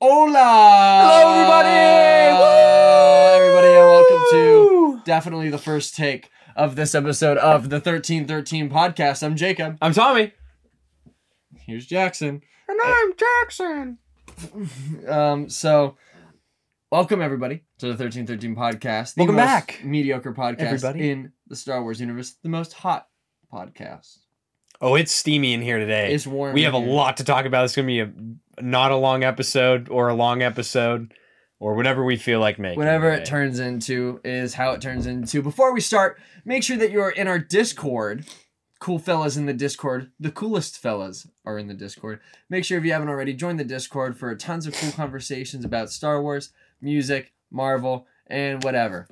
Hola! Hello, everybody! Woo! Everybody, and welcome to definitely the first take of this episode of the 1313 podcast. I'm Jacob. I'm Tommy. Here's Jackson. And I'm Jackson. Um, so welcome everybody to the 1313 podcast. The Welcome most back. Mediocre podcast Everybody. in the Star Wars universe, the most hot podcast. Oh, it's steamy in here today. It's warm. we have a lot to talk about. It's going to be a not a long episode or a long episode or whatever we feel like making. Whatever today. it turns into is how it turns into. Before we start, make sure that you're in our Discord. Cool fellas in the Discord. The coolest fellas are in the Discord. Make sure if you haven't already, join the Discord for tons of cool conversations about Star Wars, music, Marvel, and whatever.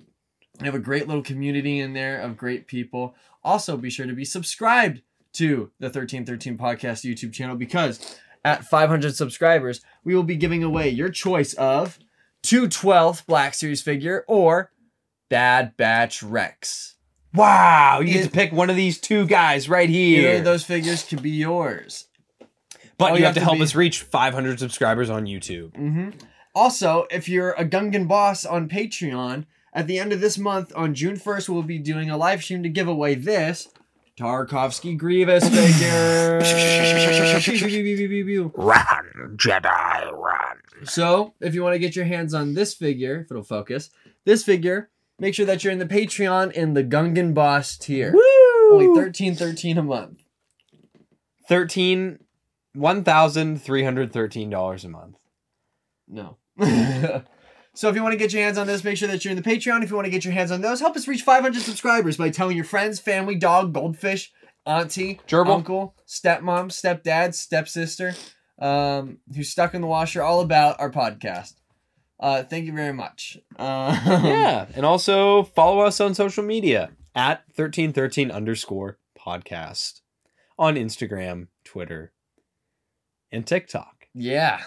We have a great little community in there of great people. Also, be sure to be subscribed to the 1313 Podcast YouTube channel because at 500 subscribers, we will be giving away your choice of 212th Black Series figure or Bad Batch Rex. Wow, you get to pick one of these two guys right Either here. of those figures could be yours. but you you have to have to help be- us reach 500 subscribers on YouTube. hmm Also, if you're a Gungan boss on Patreon, at the end of this month, on June 1st, we'll be doing a live stream to give away this Tarkovsky Grievous figure. Run, Jedi, run. So, if you want to get your hands on this figure, if it'll focus, this figure, make sure that you're in the Patreon in the Gungan Boss tier. Only Woo! thirteen thirteen a month. 13 $1,313 a month. No. so if you want to get your hands on this, make sure that you're in the Patreon. If you want to get your hands on those, help us reach 500 subscribers by telling your friends, family, dog, goldfish, auntie, Gerbil. uncle, stepmom, stepdad, stepsister, um, who's stuck in the washer, all about our podcast. Uh, thank you very much. Uh, yeah, and also follow us on social media at 1313 underscore podcast on Instagram, Twitter, and TikTok. Yeah.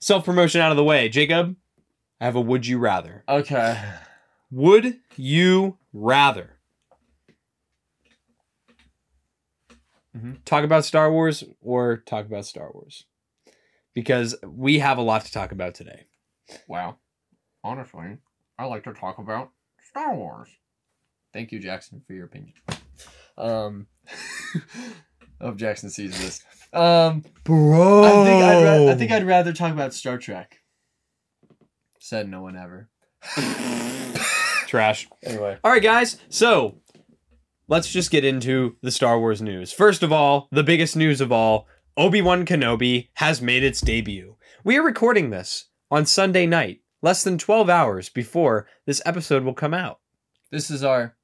Self promotion out of the way. Jacob, I have a would you rather. Okay. Would you rather Mhm. talk about Star Wars or talk about Star Wars? Because we have a lot to talk about today. Wow. Honestly, I like to talk about Star Wars. Thank you, Jackson, for your opinion. Um, I hope Jackson sees this. Um, Bro. I think I'd ra- I think I'd rather talk about Star Trek. Said no one ever. Trash. Anyway. All right, guys. So let's just get into the Star Wars news. First of all, the biggest news of all Obi Wan Kenobi has made its debut. We are recording this on Sunday night, less than 12 hours before this episode will come out. This is our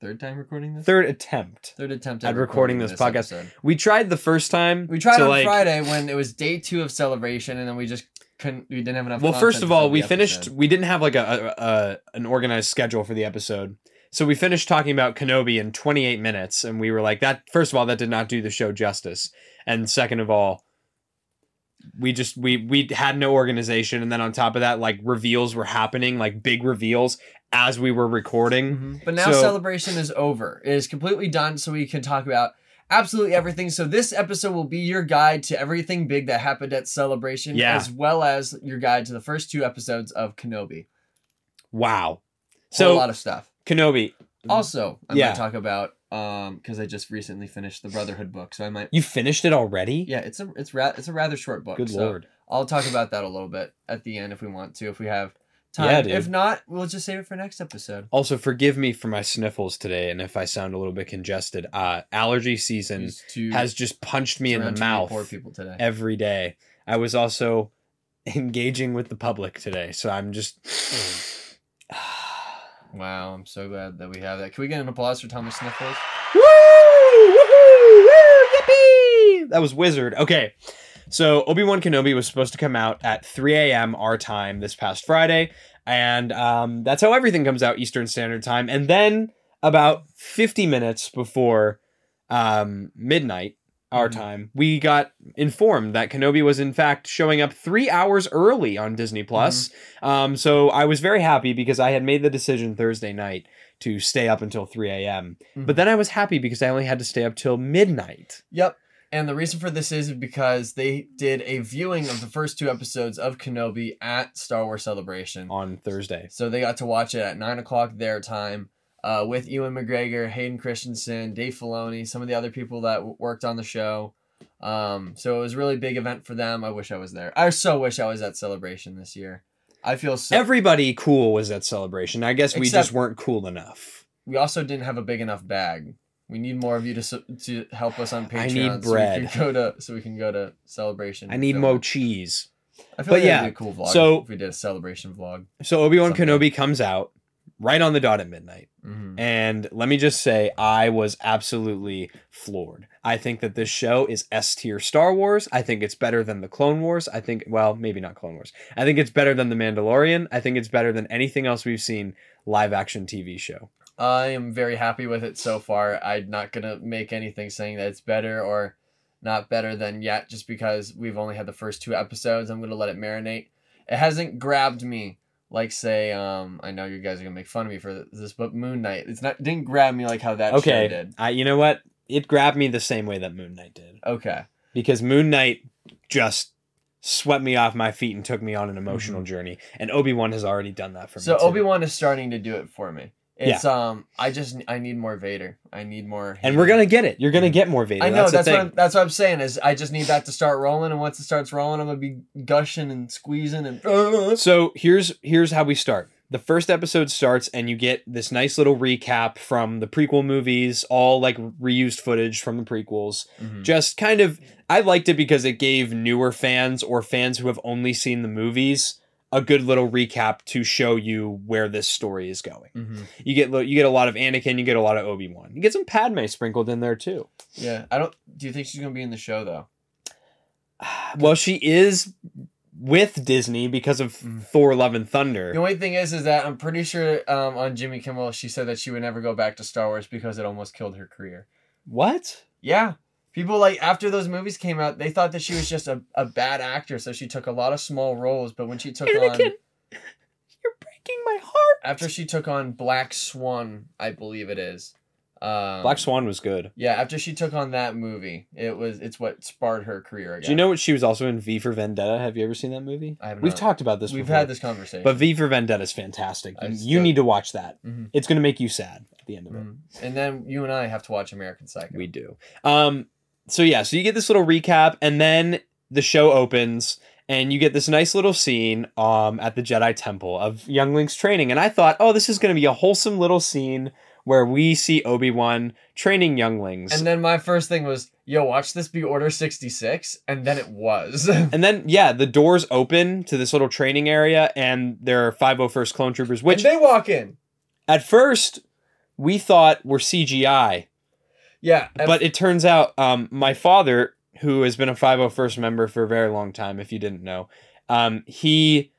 third time recording this. Third attempt. Third attempt At recording this podcast. episode. We tried the first time. We tried on like, Friday when it was day two of celebration, and then we just couldn't. We didn't have enough. Well, first of all, we finished. episode. We didn't have like a, a, a an organized schedule for the episode, so we finished talking about Kenobi in 28 minutes, and we were like, "That first of all, that did not do the show justice, and second of all, we just we we had no organization, and then on top of that, like reveals were happening, like big reveals as we were recording. Mhm. But now So- celebration is over. It is completely done, so we can talk about absolutely everything. So this episode will be your guide to everything big that happened at celebration, Yeah. as well as your guide to the first two episodes of Kenobi. Wow. So a lot of stuff. Kenobi, Also, I'm Yeah. gonna talk about um because I just recently finished the Brotherhood book, so I might. you finished it already? Yeah, it's a it's ra- it's a rather short book. Good so lord. I'll talk about that a little bit at the end if we want to, if we have time. Yeah, dude. If not, we'll just save it for next episode. Also, forgive me for my sniffles today, and if I sound a little bit congested. Uh, allergy season has just punched me in the mouth Poor people today. every day. I was also engaging with the public today, so I'm just. Wow, I'm so glad that we have that. Can we get an applause for Thomas Sniffles? Woo! Woohoo! Woo! Yippee! That was Wizard. Okay. So Obi Wan Kenobi was supposed to come out at 3 a.m. our time this past Friday, and um, that's how everything comes out Eastern Standard Time. And then about 50 minutes before um, midnight our Mhm. time, we got informed that Kenobi was in fact showing up three hours early on Disney Plus. Um, so I was very happy because I had made the decision Thursday night to stay up until 3 a.m. Mhm. But then I was happy because I only had to stay up till midnight. Yep. And the reason for this is because they did a viewing of the first two episodes of Kenobi at Star Wars Celebration. on Thursday. So they got to watch it at nine o'clock their time uh, with Ewan McGregor, Hayden Christensen, Dave Filoni, some of the other people that w- worked on the show. Um, so it was a really big event for them. I wish I was there. I so wish I was at Celebration this year. I feel so. Everybody cool was at celebration. I guess we Except- just weren't cool enough. we also didn't have a big enough bag. We need more of you to su- to help us on Patreon. I need So bread. we can go to so we can go to celebration. I need more cheese. I feel but like yeah, that'd be a cool vlog. so- if we did a celebration vlog. So Obi Wan Kenobi comes out right on the dot at midnight. hmm And let me just say, I was absolutely floored. I think that this show is S tier Star Wars. I think it's better than the Clone Wars. I think, well, maybe not Clone Wars. I think it's better than The Mandalorian. I think it's better than anything else we've seen live action TV show. I am very happy with it so far. I'm not gonna make anything saying that it's better or not better than yet, just because we've only had the first two episodes. I'm gonna let it marinate. It hasn't grabbed me like say, um, I know you guys are gonna make fun of me for this, but Moon Knight. It's not didn't grab me like how that show okay, did. I, you know what? It grabbed me the same way that Moon Knight did Okay. because Moon Knight just swept me off my feet and took me on an emotional Mm-hmm. journey, and Obi Wan has already done that for me. So Obi Wan is starting to do it for me. It's um, I just I need more Vader. I need more. and we're gonna get it. You're gonna get more Vader. I know that's, that's, what. I'm, that's what I'm saying is I just need that to start rolling, and once it starts rolling, I'm gonna be gushing and squeezing and. So here's here's how we start. The first episode starts and you get this nice little recap from the prequel movies, all like reused footage from the prequels. Mhm. Just kind of I liked it because it gave newer fans or fans who have only seen the movies a good little recap to show you where this story is going. Mhm. You get you get a lot of Anakin, you get a lot of Obi-Wan. You get some Padme sprinkled in there too. Yeah, I don't. Do you think she's gonna be in the show though? Well, she is with Disney because of Mm. Thor Love and Thunder. The only thing is, is that I'm pretty sure um, on Jimmy Kimmel she said that she would never go back to Star Wars because it almost killed her career. What? Yeah. People like after those movies came out, they thought that she was just a, a bad actor, so she took a lot of small roles. But when she took on you're breaking my heart. after she took on Black Swan, I believe it is. Um, Black Swan was good. Yeah, after she took on that movie, it was it's what sparred her career again. Do you know what she was also in V for Vendetta? Have you ever seen that movie? I have We've not. talked about this. We've before. had this conversation. but V for Vendetta is fantastic. I You- still- need to watch that. Mhm. It's going to make you sad at the end of it. Mhm. and then you and I have to watch American Psycho. We do. Um. So yeah. So you get this little recap, and then the show opens, and you get this nice little scene um at the Jedi Temple of younglings training, and I thought, oh, this is going to be a wholesome little scene where we see Obi Wan training younglings. And then my first thing was, yo, watch this be Order 66. And then it was. And then, yeah, the doors open to this little training area, and there are 501st Clone Troopers, which and they walk in. at first we thought were CGI, Yeah. and- but it turns out um, my father, who has been a 501st member for a very long time, if you didn't know, um, he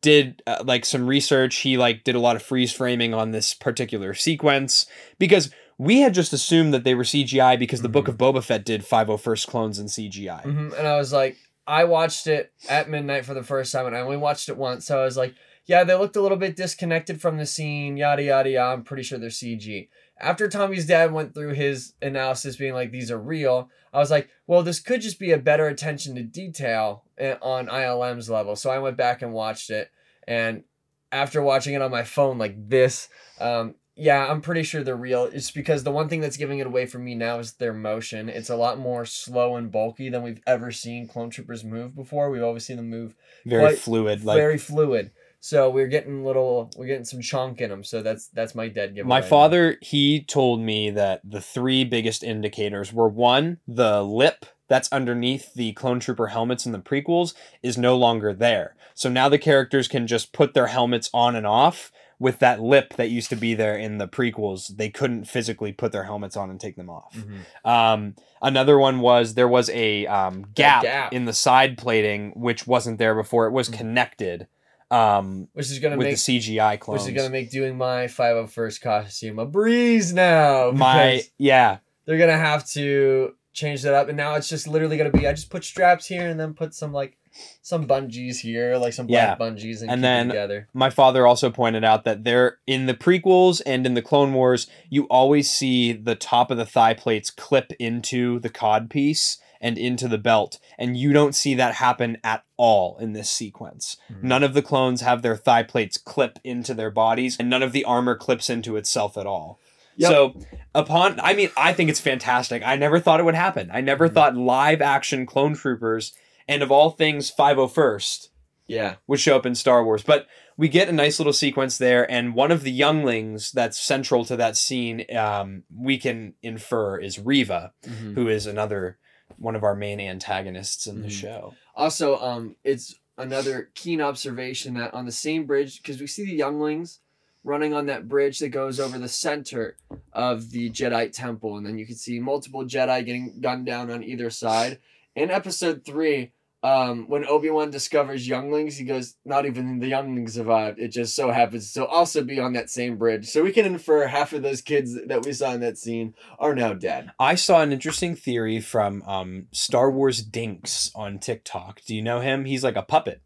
did uh, like some research. He like did a lot of freeze framing on this particular sequence because we had just assumed that they were CGI because the Book of Boba Fett did 501st clones in CGI. Mhm, And I was like, I watched it at midnight for the first time, and I only watched it once. So I was like, yeah, they looked a little bit disconnected from the scene, yada, yada, yada. I'm pretty sure they're CG. After Tommy's dad went through his analysis, being like, these are real, I was like, well, this could just be a better attention to detail eh, on ILM's level. So I went back and watched it. And after watching it on my phone like this, um, yeah, I'm pretty sure they're real. It's because the one thing that's giving it away for me now is their motion. It's a lot more slow and bulky than we've ever seen clone troopers move before. We've always seen them move Very fluid. Like very fluid. So we're getting little, we're getting some chunk in them. So that's that's my dead giveaway. My father, he told me that the three biggest indicators were one, the lip that's underneath the clone trooper helmets in the prequels is no longer there. So now the characters can just put their helmets on and off with that lip that used to be there in the prequels. They couldn't physically put their helmets on and take them off. Mhm. Um, another one was there was a um, gap, gap. in the side plating which wasn't there before. It was Mhm. connected um, Which is gonna with make the CGI clones. which is gonna make doing my 501st costume a breeze now. My yeah, they're gonna have to change that up, and now it's just literally gonna be I just put straps here and then put some like some bungees here, like some black bungees, and, And keep then- it together. my father also pointed out that there in the prequels and in the Clone Wars, you always see the top of the thigh plates clip into the cod piece, and into the belt. And you don't see that happen at all in this sequence. Mhm. None of the clones have their thigh plates clip into their bodies, and none of the armor clips into itself at all. Yep. So, upon, I mean, I think it's fantastic. I never thought it would happen. I never Mhm. thought live action clone troopers, and of all things, 501st Yeah. would show up in Star Wars. But we get a nice little sequence there, and one of the younglings that's central to that scene, um, we can infer is Reva, Mhm. who is another one of our main antagonists in the Mhm. show. Also, um, it's another keen observation that on the same bridge, because we see the younglings running on that bridge that goes over the center of the Jedi temple, and then you can see multiple Jedi getting gunned down on either side. In episode three, um, when Obi Wan discovers younglings, he goes, "Not even the younglings survived. It just so happens to also be on that same bridge." So we can infer half of those kids that we saw in that scene are now dead. I saw an interesting theory from um, Star Wars Dinks on TikTok. Do you know him? He's like a puppet.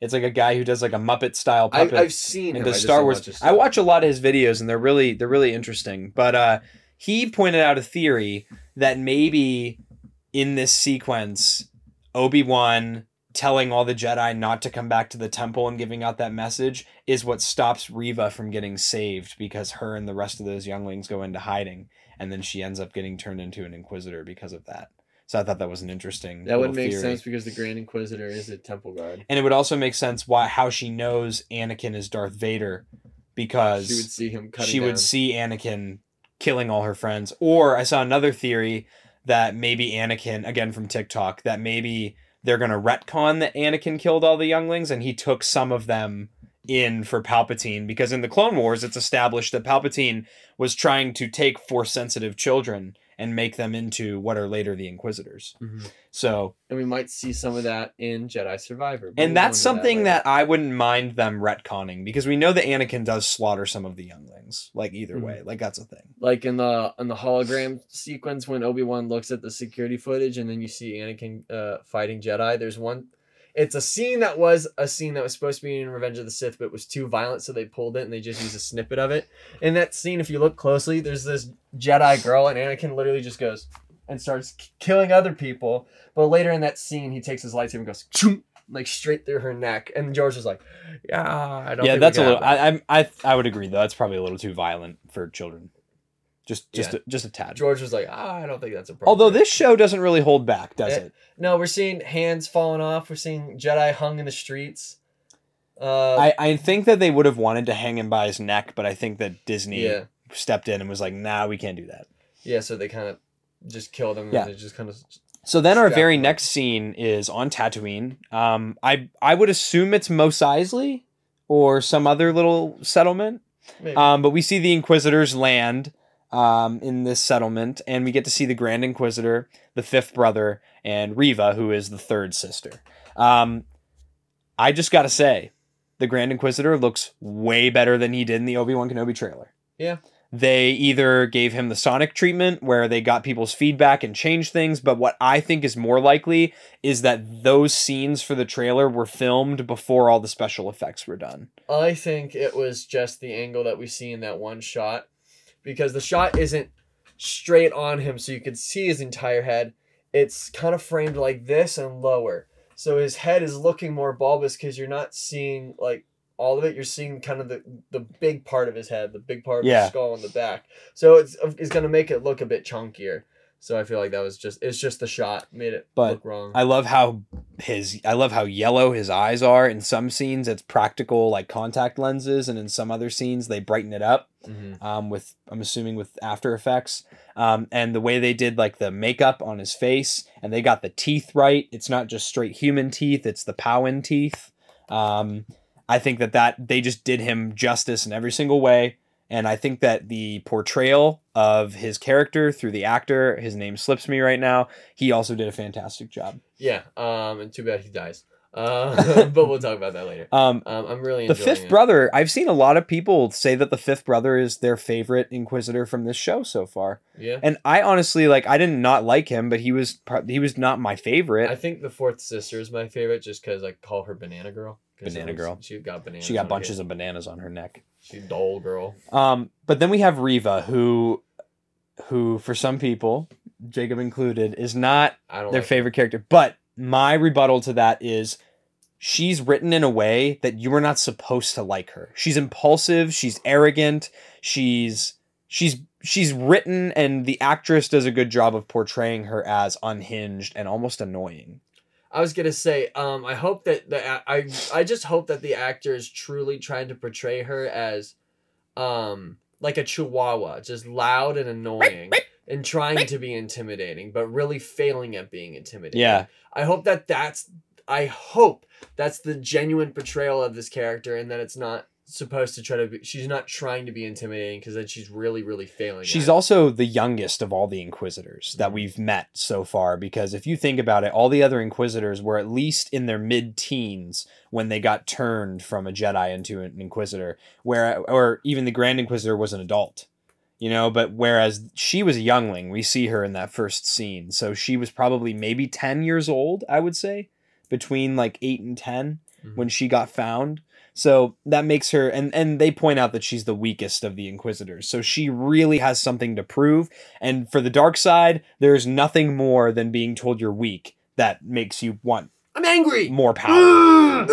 It's like a guy who does like a Muppet style I, puppet. I've seen him. into I just Star Wars. watch I watch a lot of his videos and they're really they're really interesting. But uh he pointed out a theory that maybe in this sequence Obi-Wan telling all the Jedi not to come back to the temple and giving out that message is what stops Reva from getting saved because her and the rest of those younglings go into hiding and then she ends up getting turned into an inquisitor because of that. So I thought that was an interesting That would make theory. sense because the Grand Inquisitor is a temple guard. And it would also make sense why how she knows Anakin is Darth Vader because She would see him cutting she down. would see Anakin killing all her friends. Or I saw another theory that maybe Anakin, again from TikTok, that maybe they're gonna retcon that Anakin killed all the younglings and he took some of them in for Palpatine. Because in the Clone Wars it's established that Palpatine was trying to take force sensitive children and make them into what are later the Inquisitors. Mhm. So And we might see some of that in Jedi Survivor. and that's something later. that, I wouldn't mind them retconning because we know that Anakin does slaughter some of the younglings. Like either Mhm. way, like that's a thing. like in the in the hologram sequence when Obi Wan looks at the security footage and then you see Anakin uh, fighting Jedi. There's one. It's a scene that was a scene that was supposed to be in Revenge of the Sith, but it was too violent, so they pulled it and they just used a snippet of it. In that scene, if you look closely, there's this Jedi girl, and Anakin literally just goes and starts k- killing other people. But later in that scene, he takes his lightsaber and goes "Choom," like straight through her neck, and George was like, "Yeah, I don't." Yeah, that's a little. that." I, I'm I I would agree though. That's probably a little too violent for children. Just just Yeah. a, just a tad. George was like, ah, "I don't think that's a problem. Although this show doesn't really hold back, does Eh, it? No, we're seeing hands falling off. We're seeing Jedi hung in the streets. Uh, I, I think that they would have wanted to hang him by his neck, but I think that Disney yeah, stepped in and was like, "Nah, we can't do that." yeah. So they kind of just killed him. Yeah. And they just kind of. So then our very him next scene is on Tatooine. Um, I I would assume it's Mos Eisley or some other little settlement. Um, but we see the Inquisitors land um, in this settlement, and we get to see the Grand Inquisitor, the fifth brother, and Reva, who is the third sister. Um, I just gotta say, the Grand Inquisitor looks way better than he did in the Obi Wan Kenobi trailer. Yeah. They either gave him the Sonic treatment where they got people's feedback and changed things, but what I think is more likely is that those scenes for the trailer were filmed before all the special effects were done. I think it was just the angle that we see in that one shot, because the shot isn't straight on him, so you can see his entire head. It's kind of framed like this and lower, so his head is looking more bulbous because you're not seeing like all of it. You're seeing kind of the the big part of his head, the big part of Yeah. his skull in the back. So it's it's gonna make it look a bit chunkier. So I feel like that was just it's just the shot made it But look wrong. I love how his I love how yellow his eyes are. In some scenes, it's practical like contact lenses, and in some other scenes, they brighten it up Mhm. um, with I'm assuming with After Effects. Um, and the way they did like the makeup on his face, and they got the teeth right. It's not just straight human teeth; it's the Pau'an teeth. Um, I think that that they just did him justice in every single way. And I think that the portrayal of his character through the actor, his name slips me right now, he also did a fantastic job. Yeah. Um. And too bad he dies. Uh. but we'll talk about that later. Um, Um. I'm really the fifth it. brother, I've seen a lot of people say that the fifth brother is their favorite Inquisitor from this show so far. Yeah. And I honestly like I didn't not like him, but he was he was not my favorite. I think the fourth sister is my favorite just because I call her Banana Girl. Banana Girl. She got bananas. she got bunches her of bananas on her neck. head. She dole girl. Um, but then we have Reva, who, who for some people Jacob included, is not their like favorite character. But my rebuttal to that is she's written in a way that you are not supposed to like her. She's impulsive, she's arrogant, she's she's she's written and the actress does a good job of portraying her as unhinged and almost annoying. I was gonna say, um, I hope that the I I just hope that the actor is truly trying to portray her as, um, like a chihuahua, just loud and annoying, and trying to be intimidating, but really failing at being intimidating. Yeah. I hope that that's I hope that's the genuine portrayal of this character, and that it's not supposed to try to be. She's not trying to be intimidating because then she's really really failing. She's also the youngest of all the Inquisitors that mm. we've met so far, because if you think about it, all the other Inquisitors were at least in their mid teens when they got turned from a Jedi into an Inquisitor, where or even the Grand Inquisitor was an adult. You know, but whereas she was a youngling, we see her in that first scene. So she was probably maybe 10 years old, I would say, between like 8 and 10 Mhm. when she got found. So that makes her and and they point out that she's the weakest of the inquisitors. So she really has something to prove and for the dark side, there's nothing more than being told you're weak that makes you want I'm angry. more power.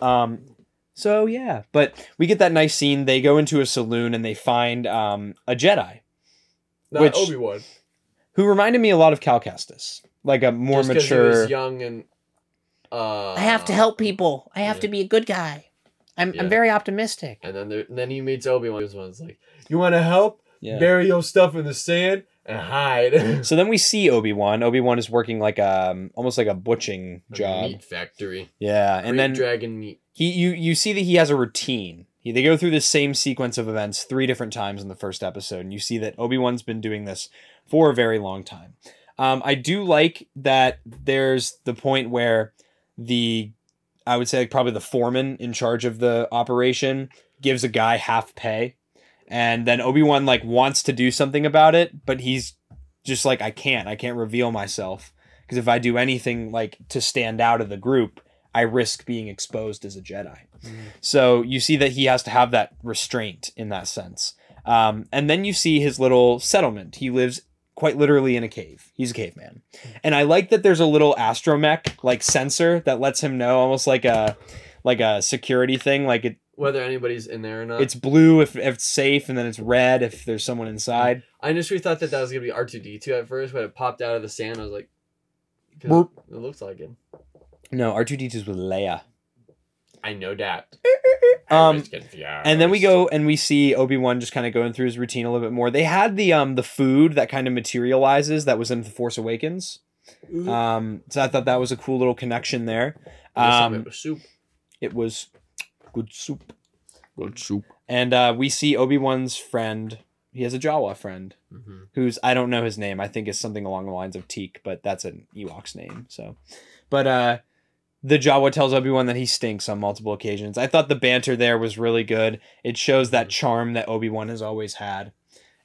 um so yeah, but we get that nice scene. They go into a saloon and they find um a Jedi Not which- Obi Wan. who reminded me a lot of Cal Kestis. Like a more Just 'cause mature He was young and. Uh, I have to help people. I have yeah. to be a good guy. I'm, Yeah. I'm very optimistic. And then there, and then he meets Obi Wan. One's like, "You want to help? Yeah. Bury your stuff in the sand and hide." So then we see Obi Wan. Obi Wan is working like um almost like a butching job. Meat factory. Yeah, and Great then dragon meat. he you you see that he has a routine. He, they go through the same sequence of events three different times in the first episode, and you see that Obi Wan's been doing this for a very long time. Um, I do like that there's the point where the I would say like probably the foreman in charge of the operation gives a guy half pay, and then Obi Wan like wants to do something about it, but he's just like I can't. I can't reveal myself because if I do anything like to stand out of the group, I risk being exposed as a Jedi. So you see that he has to have that restraint in that sense. Um, and then you see his little settlement. He lives quite literally in a cave. He's a caveman. And I like that there's a little astromech like sensor that lets him know almost like a like a security thing. Like it Whether anybody's in there or not. it's blue if, if it's safe and then it's red if there's someone inside. I initially thought that that was gonna be R two D two at first, but it popped out of the sand. I was like it looks like it. No, R2D2's with Leia. I know that. Um. And then we go and we see Obi Wan just kind of going through his routine a little bit more. They had the um the food that kind of materializes that was in the Force Awakens. Um, so I thought that was a cool little connection there. Um, it was soup. it was good soup. Good soup. And uh, we see Obi Wan's friend. He has a Jawa friend Mm-hmm. who's I don't know his name. I think is something along the lines of Teek, but that's an Ewok's name. So, but uh, the Jawa tells Obi Wan that he stinks on multiple occasions. I thought the banter there was really good. It shows that charm that Obi Wan has always had,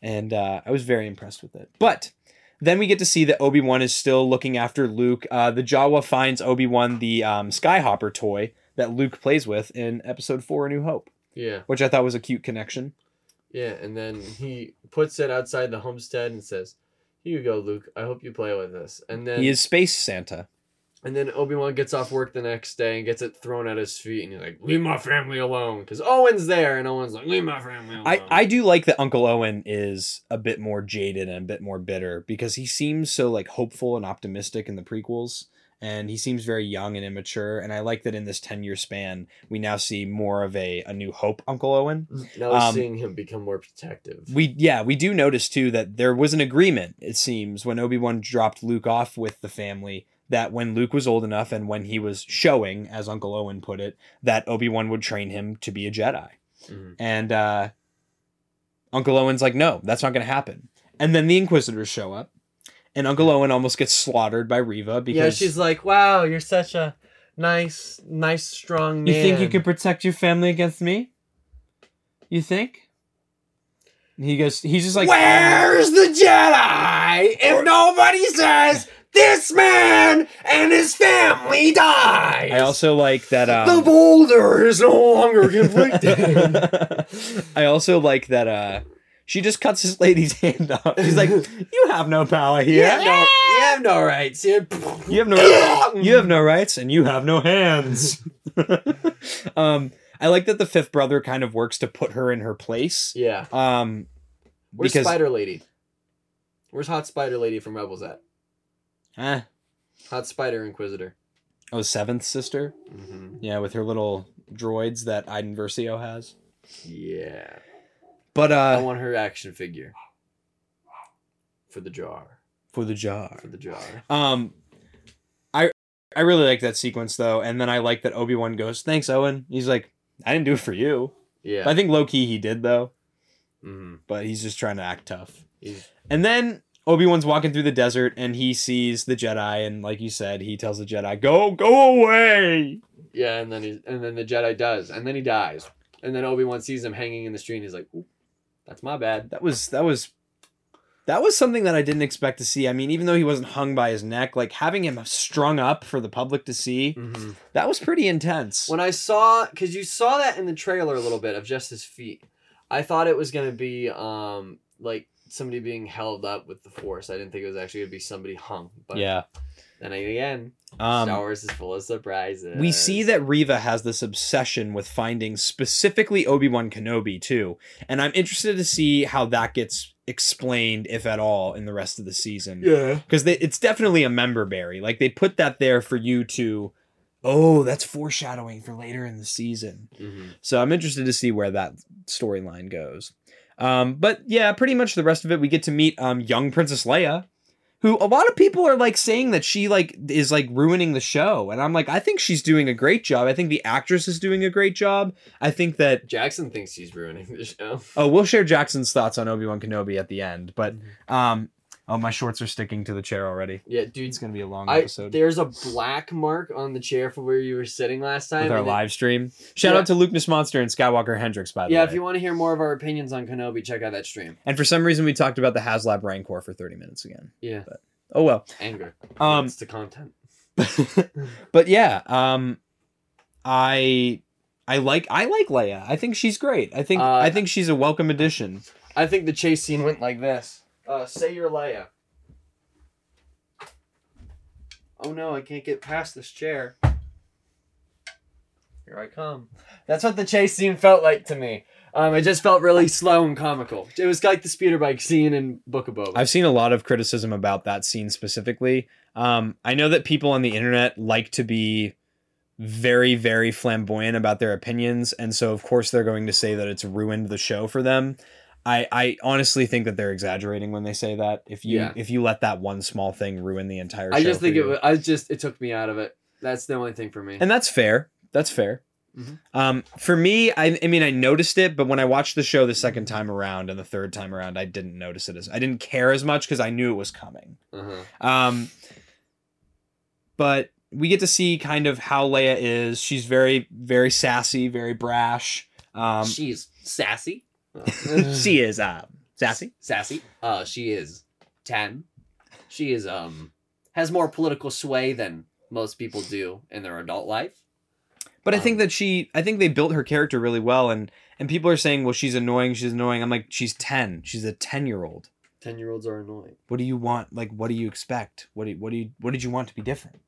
and uh, I was very impressed with it. But then we get to see that Obi Wan is still looking after Luke. Uh, the Jawa finds Obi Wan the um, Skyhopper toy that Luke plays with in Episode Four: A New Hope, Yeah, which I thought was a cute connection. yeah, and then he puts it outside the homestead and says, "Here you go, Luke. I hope you play with this." And then He is Space Santa. And then Obi Wan gets off work the next day and gets it thrown at his feet, and he's like, "Leave my family alone," because Owen's there, and Owen's like, "Leave my family alone." I, I do like that Uncle Owen is a bit more jaded and a bit more bitter because he seems so like hopeful and optimistic in the prequels and he seems very young and immature and I like that in this 10 year span we now see more of a, a new hope Uncle Owen. now we're um, seeing him become more protective. We yeah, we do notice too that there was an agreement it seems when Obi-Wan dropped Luke off with the family that when Luke was old enough and when he was showing as Uncle Owen put it that Obi-Wan would train him to be a Jedi. Mhm. And uh, Uncle Owen's like, no, that's not going to happen. And then the Inquisitors show up, and Uncle Owen almost gets slaughtered by Reva because Yeah, she's like, "Wow, you're such a nice, nice, strong man." You think you can protect your family against me? You think? And he goes. He's just like, Where's the Jedi if nobody says this man and his family dies? I also like that. Um, the boulder is no longer conflicting. I also like that uh She just cuts this lady's hand off. She's like, "You have no power You here. have no, you have no rights. You You have no you have no rights and you have no hands." um, I like that the fifth brother kind of works to put her in her place. Yeah. Um, Where's Because- Spider Lady? Where's Hot Spider Lady from Rebels at? Eh. Hot Spider Inquisitor. Oh, seventh sister. Mm-hmm. Yeah, with her little droids that Iden Versio has. Yeah. But I uh, want her action figure. For the jar. for the jar. For the jar. Um, I I really like that sequence though, and then I like that Obi Wan goes, "Thanks, Owen." He's like, "I didn't do it for you." Yeah. I think low key he did though, mm-hmm. but he's just trying to act tough. He's, And then Obi Wan's walking through the desert, and he sees the Jedi, and like you said, he tells the Jedi, "Go, go away." yeah, and then he, and then the Jedi does, and then he dies, and then Obi Wan sees him hanging in the street, and he's like, "That's my bad." That was that was that was something that I didn't expect to see. I mean, even though he wasn't hung by his neck, like having him strung up for the public to see, Mm-hmm. that was pretty intense. When I saw, because you saw that in the trailer a little bit of just his feet, I thought it was gonna be um like somebody being held up with the Force. I didn't think it was actually gonna be somebody hung. But yeah. then again, Um, Star Wars is full of surprises. We see that Reva has this obsession with finding specifically Obi Wan Kenobi too, and I'm interested to see how that gets explained, if at all, in the rest of the season. Yeah. Because it's definitely a member berry. Like they put that there for you to, oh, that's foreshadowing for later in the season. Mm-hmm. So I'm interested to see where that storyline goes. Um, but yeah, pretty much the rest of it, we get to meet um, young Princess Leia, who a lot of people are like saying that she like is like ruining the show, and I'm like, I think she's doing a great job. I think the actress is doing a great job. I think that Jackson thinks she's ruining the show. oh, we'll share Jackson's thoughts on Obi Wan Kenobi at the end, but Mm-hmm. um, oh, my shorts are sticking to the chair already. Yeah, dude. It's gonna be a long I, episode. there's a black mark on the chair for where you were sitting last time. with our and it- live stream. Shout Yeah. out to Luke Monster and Skywalker Hendricks, by the Yeah, way. Yeah, if you want to hear more of our opinions on Kenobi, check out that stream. And for some reason, we talked about the HasLab Rancor for 30 minutes again. Yeah, Oh well. anger. Um, it's the content. but yeah, um, I I like I like Leia. I think she's great. I think Uh, I think she's a welcome addition. I think the chase scene went like this. Uh, say your Leia. Oh no, I can't get past this chair. Here I come. That's what the chase scene felt like to me. Um, it just felt really slow and comical. It was like the speeder bike scene in Book of Boba. I've seen a lot of criticism about that scene specifically. Um, I know that people on the internet like to be very, very flamboyant about their opinions, and so of course they're going to say that it's ruined the show for them. I, I honestly think that they're exaggerating when they say that. If you Yeah. if you let that one small thing ruin the entire show, I just think it. you. Was, I just it took me out of it. That's the only thing for me. and that's fair. That's fair. Mhm. Um, for me, I, I mean, I noticed it, but when I watched the show the second time around and the third time around, I didn't notice it as I didn't care as much because I knew it was coming. uh-huh. Um, but we get to see kind of how Leia is. She's very, very sassy, very brash. Um, She's sassy. she is uh, sassy. sassy. Uh, she is ten. She is um has more political sway than most people do in their adult life. But I Um, think that she, I think they built her character really well, and and people are saying, well, she's annoying. She's annoying. I'm like, she's ten. She's a ten year old. Ten year olds are annoying. What do you want? Like, what do you expect? What do you, what do you, what did you want to be different?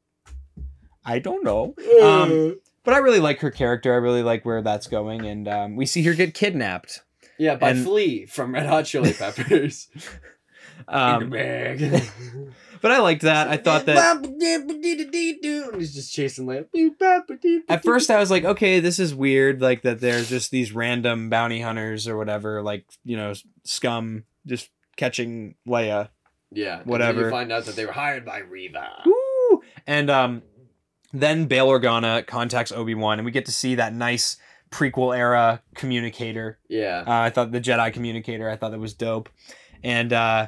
I don't know. Um, but I really like her character. I really like where that's going, and um, we see her get kidnapped. Yeah, by and- Flea from Red Hot Chili Peppers. Um, but I liked that. I thought that and he's just chasing Leia. at first I was like, okay, this is weird. Like that there's just these random bounty hunters or whatever, like you know, scum just catching Leia. yeah, and then whatever. you find out that they were hired by Reva. Woo! And um, then Bail Organa contacts Obi Wan, and we get to see that nice prequel era communicator. Yeah, Uh, I thought the Jedi communicator. I thought that was dope. And uh,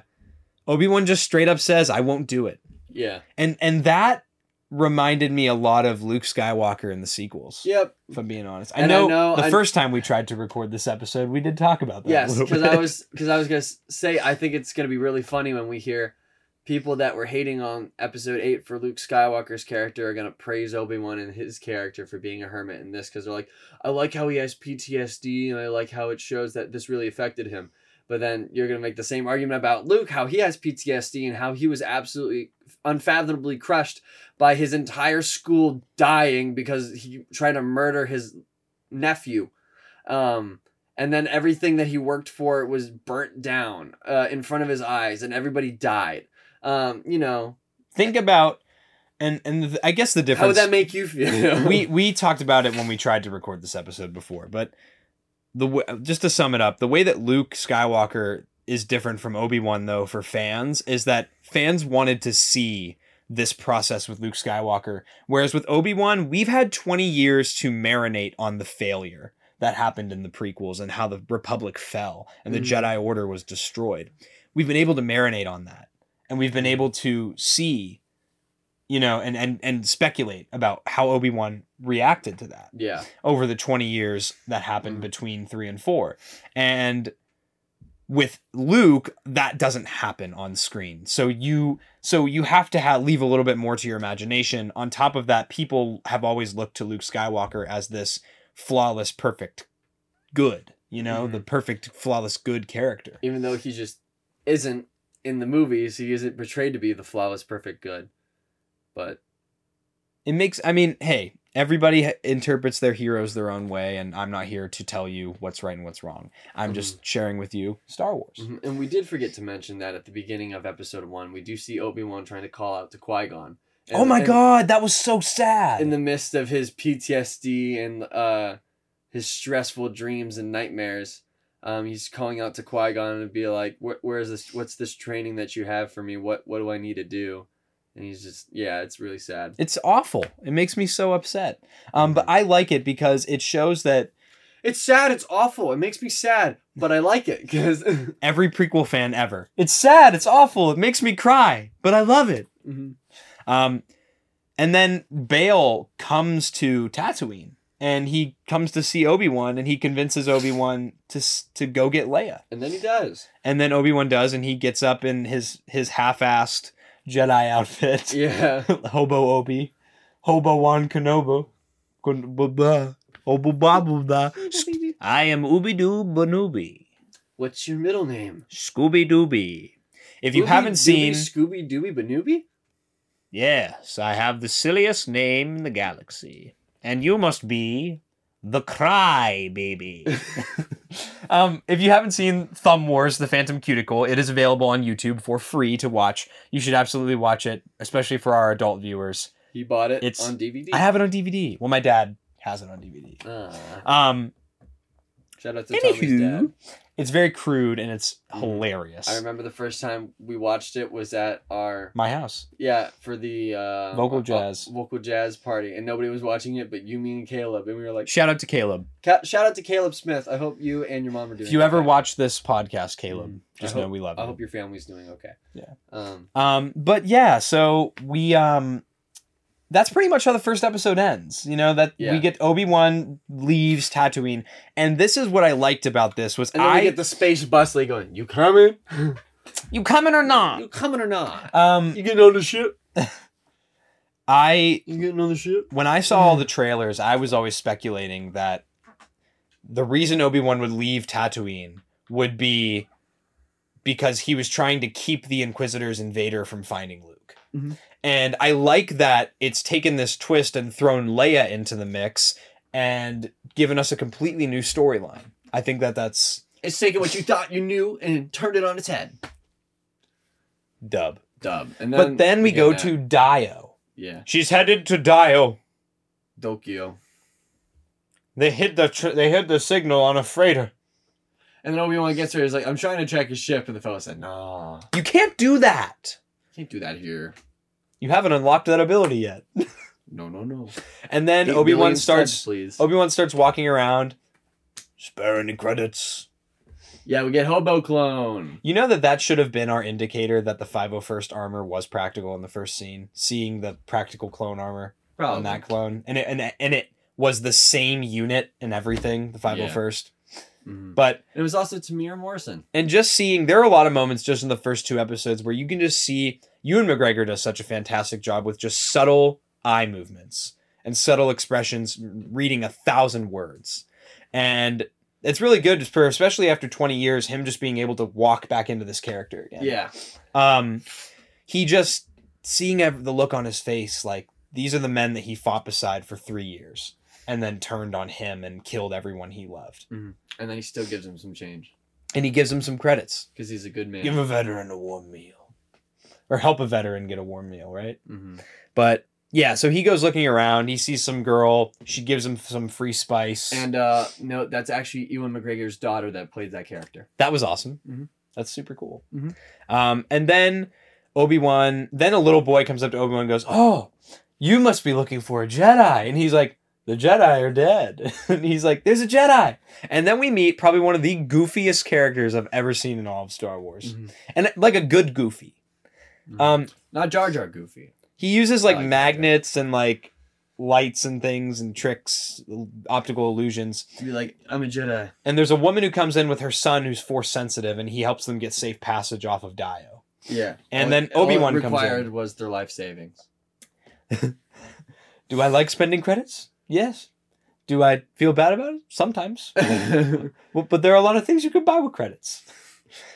Obi Wan just straight up says, "I won't do it," yeah, and and that reminded me a lot of Luke Skywalker in the sequels. yep. If I'm being honest, I And I know, know- the I- first time we tried to record this episode, we did talk about that. Yes, because. I was because I was gonna say I think it's gonna be really funny when we hear people that were hating on episode eight for Luke Skywalker's character are gonna praise Obi Wan and his character for being a hermit in this because they're like, I like how he has PTSD and I like how it shows that this really affected him. But then you're gonna make the same argument about Luke, how he has PTSD and how he was absolutely unfathomably crushed by his entire school dying because he tried to murder his nephew. Um, and then everything that he worked for was burnt down uh, in front of his eyes, and everybody died. Um, you know, Think about, and and th- I guess the difference. how would that make you feel? we we talked about it when we tried to record this episode before, but the w- just to sum it up, the way that Luke Skywalker is different from Obi Wan though for fans is that fans wanted to see this process with Luke Skywalker, whereas with Obi Wan we've had twenty years to marinate on the failure that happened in the prequels and how the Republic fell and the Mhm. Jedi Order was destroyed. We've been able to marinate on that, and we've been able to see you know, and and and speculate about how Obi Wan reacted to that yeah, over the twenty years that happened Mhm. between three and four, and with Luke, that doesn't happen on screen. So you so you have to have leave a little bit more to your imagination. On top of that, people have always looked to Luke Skywalker as this flawless, perfect good. You know, Mhm. the perfect, flawless, good character. even though he just isn't in the movies, he isn't portrayed to be the flawless, perfect good. But it makes i mean hey everybody interprets their heroes their own way and i'm not here to tell you what's right and what's wrong i'm just sharing with you star wars Mhm. and we did forget to mention that at the beginning of episode one, we do see Obi Wan trying to call out to Qui Gon. oh my god that was so sad In the midst of his PTSD and uh, his stressful dreams and nightmares, um, he's calling out to Qui Gon and be like, "Where- "Where's this? What's this training that you have for me? What What do I need to do?" And he's just, yeah, it's really sad. it's awful it makes me so upset um but i like it because it shows that It's sad. It's awful. It makes me sad, but I like it because. every prequel fan ever it's sad it's awful it makes me cry but i love it Um, and then Bale comes to Tatooine, and he comes to see Obi Wan, and he convinces Obi Wan to to go get Leia. and then he does. And then Obi Wan does, and he gets up in his his half-assed Jedi outfit, Yeah. Hobo Obi, Hobo Wan Kenobo, Hobo Babu da. I am Ooby Doo Banooby, What's your middle name? Scooby Dooby. If you Ooby haven't seen, Scooby Dooby Banooby. Yes, I have the silliest name in the galaxy. And you must be the Cry Baby. um, if you haven't seen Thumb Wars The Phantom Cuticle, it is available on YouTube for free to watch. You should absolutely watch it, especially for our adult viewers. He bought it It's- on DVD. I have it on DVD. Well, my dad has it on DVD. Ah, Um, shout out to Tommy's anywho, dad. It's very crude and it's Mm. hilarious. I remember the first time we watched it was at our my house. yeah for the uh, Vocal uh, jazz. vocal jazz party, and nobody was watching it but you, me, and Caleb, and we were like, Shout out to Caleb. Ca- shout out to Caleb Smith. I hope you and your mom are doing. If you ever okay. watch this podcast, Caleb, Mm. just I know we love you. I hope your family's doing okay. Yeah. Um. Um, but yeah, so we um that's pretty much how the first episode ends. You know, that Yeah. we get Obi-Wan leaves Tatooine. And this is what I liked about this was And then I we get the space bus lady going, "You coming? You coming or not? You coming or not? Um You getting on the ship? I You getting on the ship?" when I saw all the trailers, I was always speculating that the reason Obi-Wan would leave Tatooine would be because he was trying to keep the Inquisitors and Vader from finding Luke. Mhm. And I like that it's taken this twist and thrown Leia into the mix and given us a completely new storyline. I think that that's It's taking what you thought you knew and turned it on its head. dub. Dub. And but then we go that. to Dio. yeah She's headed to Dio. Dokyo. They hit the tr- they hit the signal on a freighter. And then Obi Wan gets her. He's like, "I'm trying to check his ship," and the fellow said, "Nah, You can't do that. can't do that here. You haven't unlocked that ability yet. No, no, no." And then Obi Wan starts. Obi Wan starts walking around. Spare any credits. yeah, we get Hobo Clone. You know that that should have been our indicator that the 501st armor was practical in the first scene. Seeing the practical clone armor on that clone, and it and it, and it was the same unit and everything. The 501st, Mhm. but It was also Temuera Morrison. and just seeing there are a lot of moments just in the first two episodes where you can just see Ewan McGregor does such a fantastic job with just subtle eye movements and subtle expressions reading a thousand words and it's really good especially after 20 years him just being able to walk back into this character again. Yeah. Um, he just seeing the look on his face, like these are the men that he fought beside for three years, and then turned on him and killed everyone he loved. And then he still gives him some change And he gives him some credits. because he's a good man. Give a veteran a warm meal, or help a veteran get a warm meal, right? Mhm. But yeah, so he goes looking around. He sees some girl. She gives him some free spice, And uh no, that's actually Ewan McGregor's daughter that played that character. that was awesome. Mhm. That's super cool. Mhm. Um, and then Obi Wan, then a little boy comes up to Obi Wan and goes, "Oh, you must be looking for a Jedi," and he's like. The Jedi are dead. and he's like, there's a Jedi. And then we meet probably one of the goofiest characters I've ever seen in all of Star Wars. Mhm. And like a good goofy. Um, Not Jar Jar Goofy. he uses like, like magnets and like lights and things and tricks, optical illusions. Be like, I'm a Jedi. And there's a woman who comes in with her son who's force sensitive, and he helps them get safe passage off of Daiyu. Yeah. And All- then all it Obi-Wan comes required in. was their life savings. Do I like spending credits? Yes. Do I feel bad about it? Sometimes. well, but there are a lot of things you could buy with credits.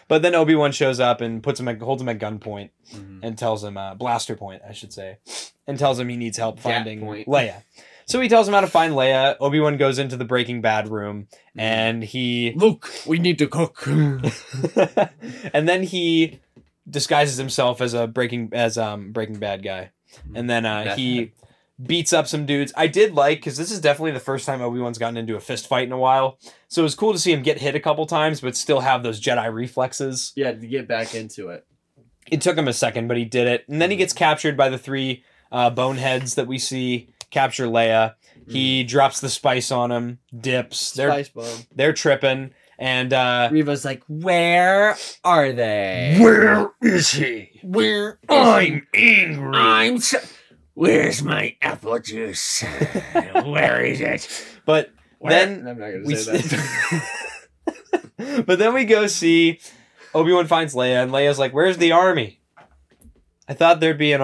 But then Obi Wan shows up and puts him at, holds him at gunpoint Mhm. and tells him uh, blaster point, I should say, and tells him he needs help finding. Leia. So he tells him how to find Leia. Obi Wan goes into the Breaking Bad room Mm-hmm. and he Luke, we need to cook. and then he disguises himself as a Breaking as um Breaking Bad guy, and then uh, he beats up some dudes. I did like because this is definitely the first time Obi Wan's gotten into a fist fight in a while, so it was cool to see him get hit a couple times, but still have those Jedi reflexes. yeah, to get back into it. It took him a second, but he did it, and then he gets captured by the three uh, boneheads that we see capture Leia. He drops the spice on him, dips. They're Spice bomb. they're tripping, and uh, Reva's like, where are they? where is he? Where? I'm angry. I'm. So- Where's my apple juice? Where is it? But Where- Then I'm not gonna we say that. but then we go see Obi Wan finds Leia, and Leia's like, "Where's the army?" I thought there'd be an.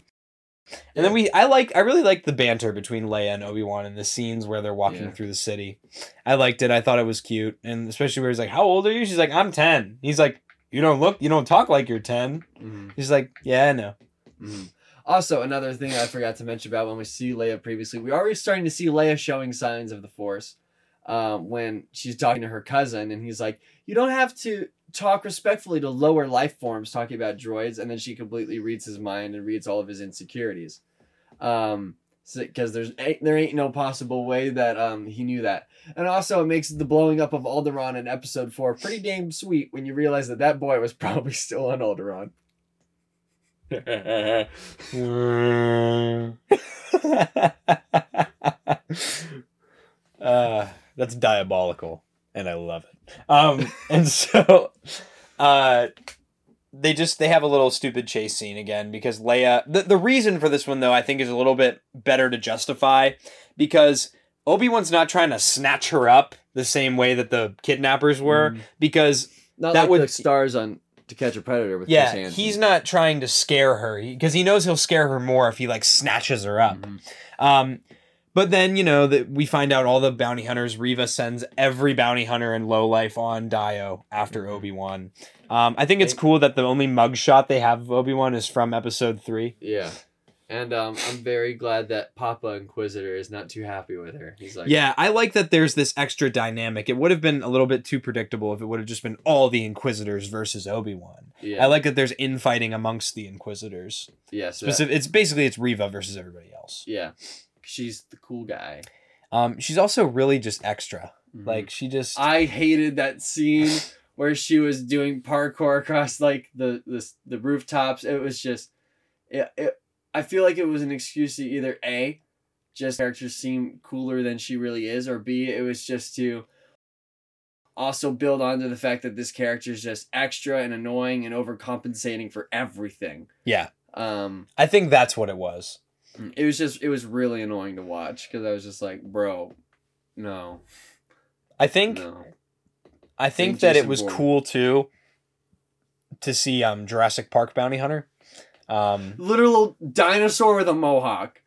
And then we, I like, I really liked the banter between Leia and Obi Wan in the scenes where they're walking Yeah. through the city. I liked it. I thought it was cute, and especially where he's like, "How old are you?" She's like, "I'm 10. He's like, "You don't look, you don't talk like you're 10. Mhm, He's like, "Yeah, I know." mhm. Also, another thing I forgot to mention about when we see Leia previously, we're already starting to see Leia showing signs of the Force. Um, when she's talking to her cousin, and he's like, "You don't have to talk respectfully to lower life forms," talking about droids, and then she completely reads his mind and reads all of his insecurities. Um, because there's ain't, there ain't no possible way that um he knew that, and also it makes the blowing up of Alderaan in Episode Four pretty damn sweet when you realize that that boy was probably still on Alderaan. uh, that's diabolical, and I love it. Um, and so, uh, they just they have a little stupid chase scene again because Leia. The the reason for this one though I think is a little bit better to justify because Obi Wan's not trying to snatch her up the same way that the kidnappers were Mm. because Not That like would- the stars on To Catch a Predator with yeah Chris Hansen. he's not trying to scare her because he knows he'll scare her more if he like snatches her up. Mhm. Um, but then you know that we find out all the bounty hunters. Reva sends every bounty hunter in low life on Daiyu after Obi Wan. Um, I think it's cool that the only mugshot they have of Obi Wan is from Episode three. Yeah. And um, I'm very glad that Papa Inquisitor is not too happy with her. He's like, yeah, I like that there's this extra dynamic. It would have been a little bit too predictable if it would have just been all the Inquisitors versus Obi Wan. yeah, I like that there's infighting amongst the Inquisitors. yeah, so Specific, it's basically it's Reva versus everybody else. yeah. She's the cool guy. Um, she's also really just extra. Mhm. Like she just I hated that scene where she was doing parkour across like the the, the rooftops. It was just, it, it. I feel like it was an excuse to either a, just characters seem cooler than she really is, or b, it was just to also build onto the fact that this character is just extra and annoying and overcompensating for everything. yeah. Um, I think that's what it was. it was just it was really annoying to watch because I was just like, bro, no, I think no. I think think that it was Bourne. cool too to see um Jurassic Park Bounty Hunter. Um literal dinosaur with a mohawk.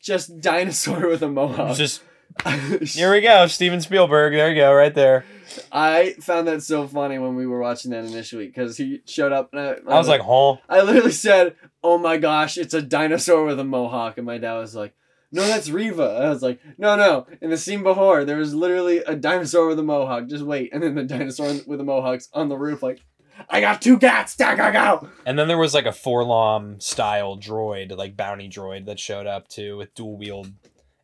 Just dinosaur with a mohawk. just Here we go, Steven Spielberg. There you go, right there. I found that so funny when we were watching that initially because he showed up and I, I was like, huh? I literally said, "Oh my gosh, it's a dinosaur with a mohawk," and my dad was like, "No, that's Reva." I was like, "No, no." In the scene before, there was literally a dinosaur with a mohawk. Just wait, and then the dinosaur with the mohawks on the roof, like, "I got two cats, da ga go." And then there was like a 4-LOM style droid, like bounty droid, that showed up too with dual wield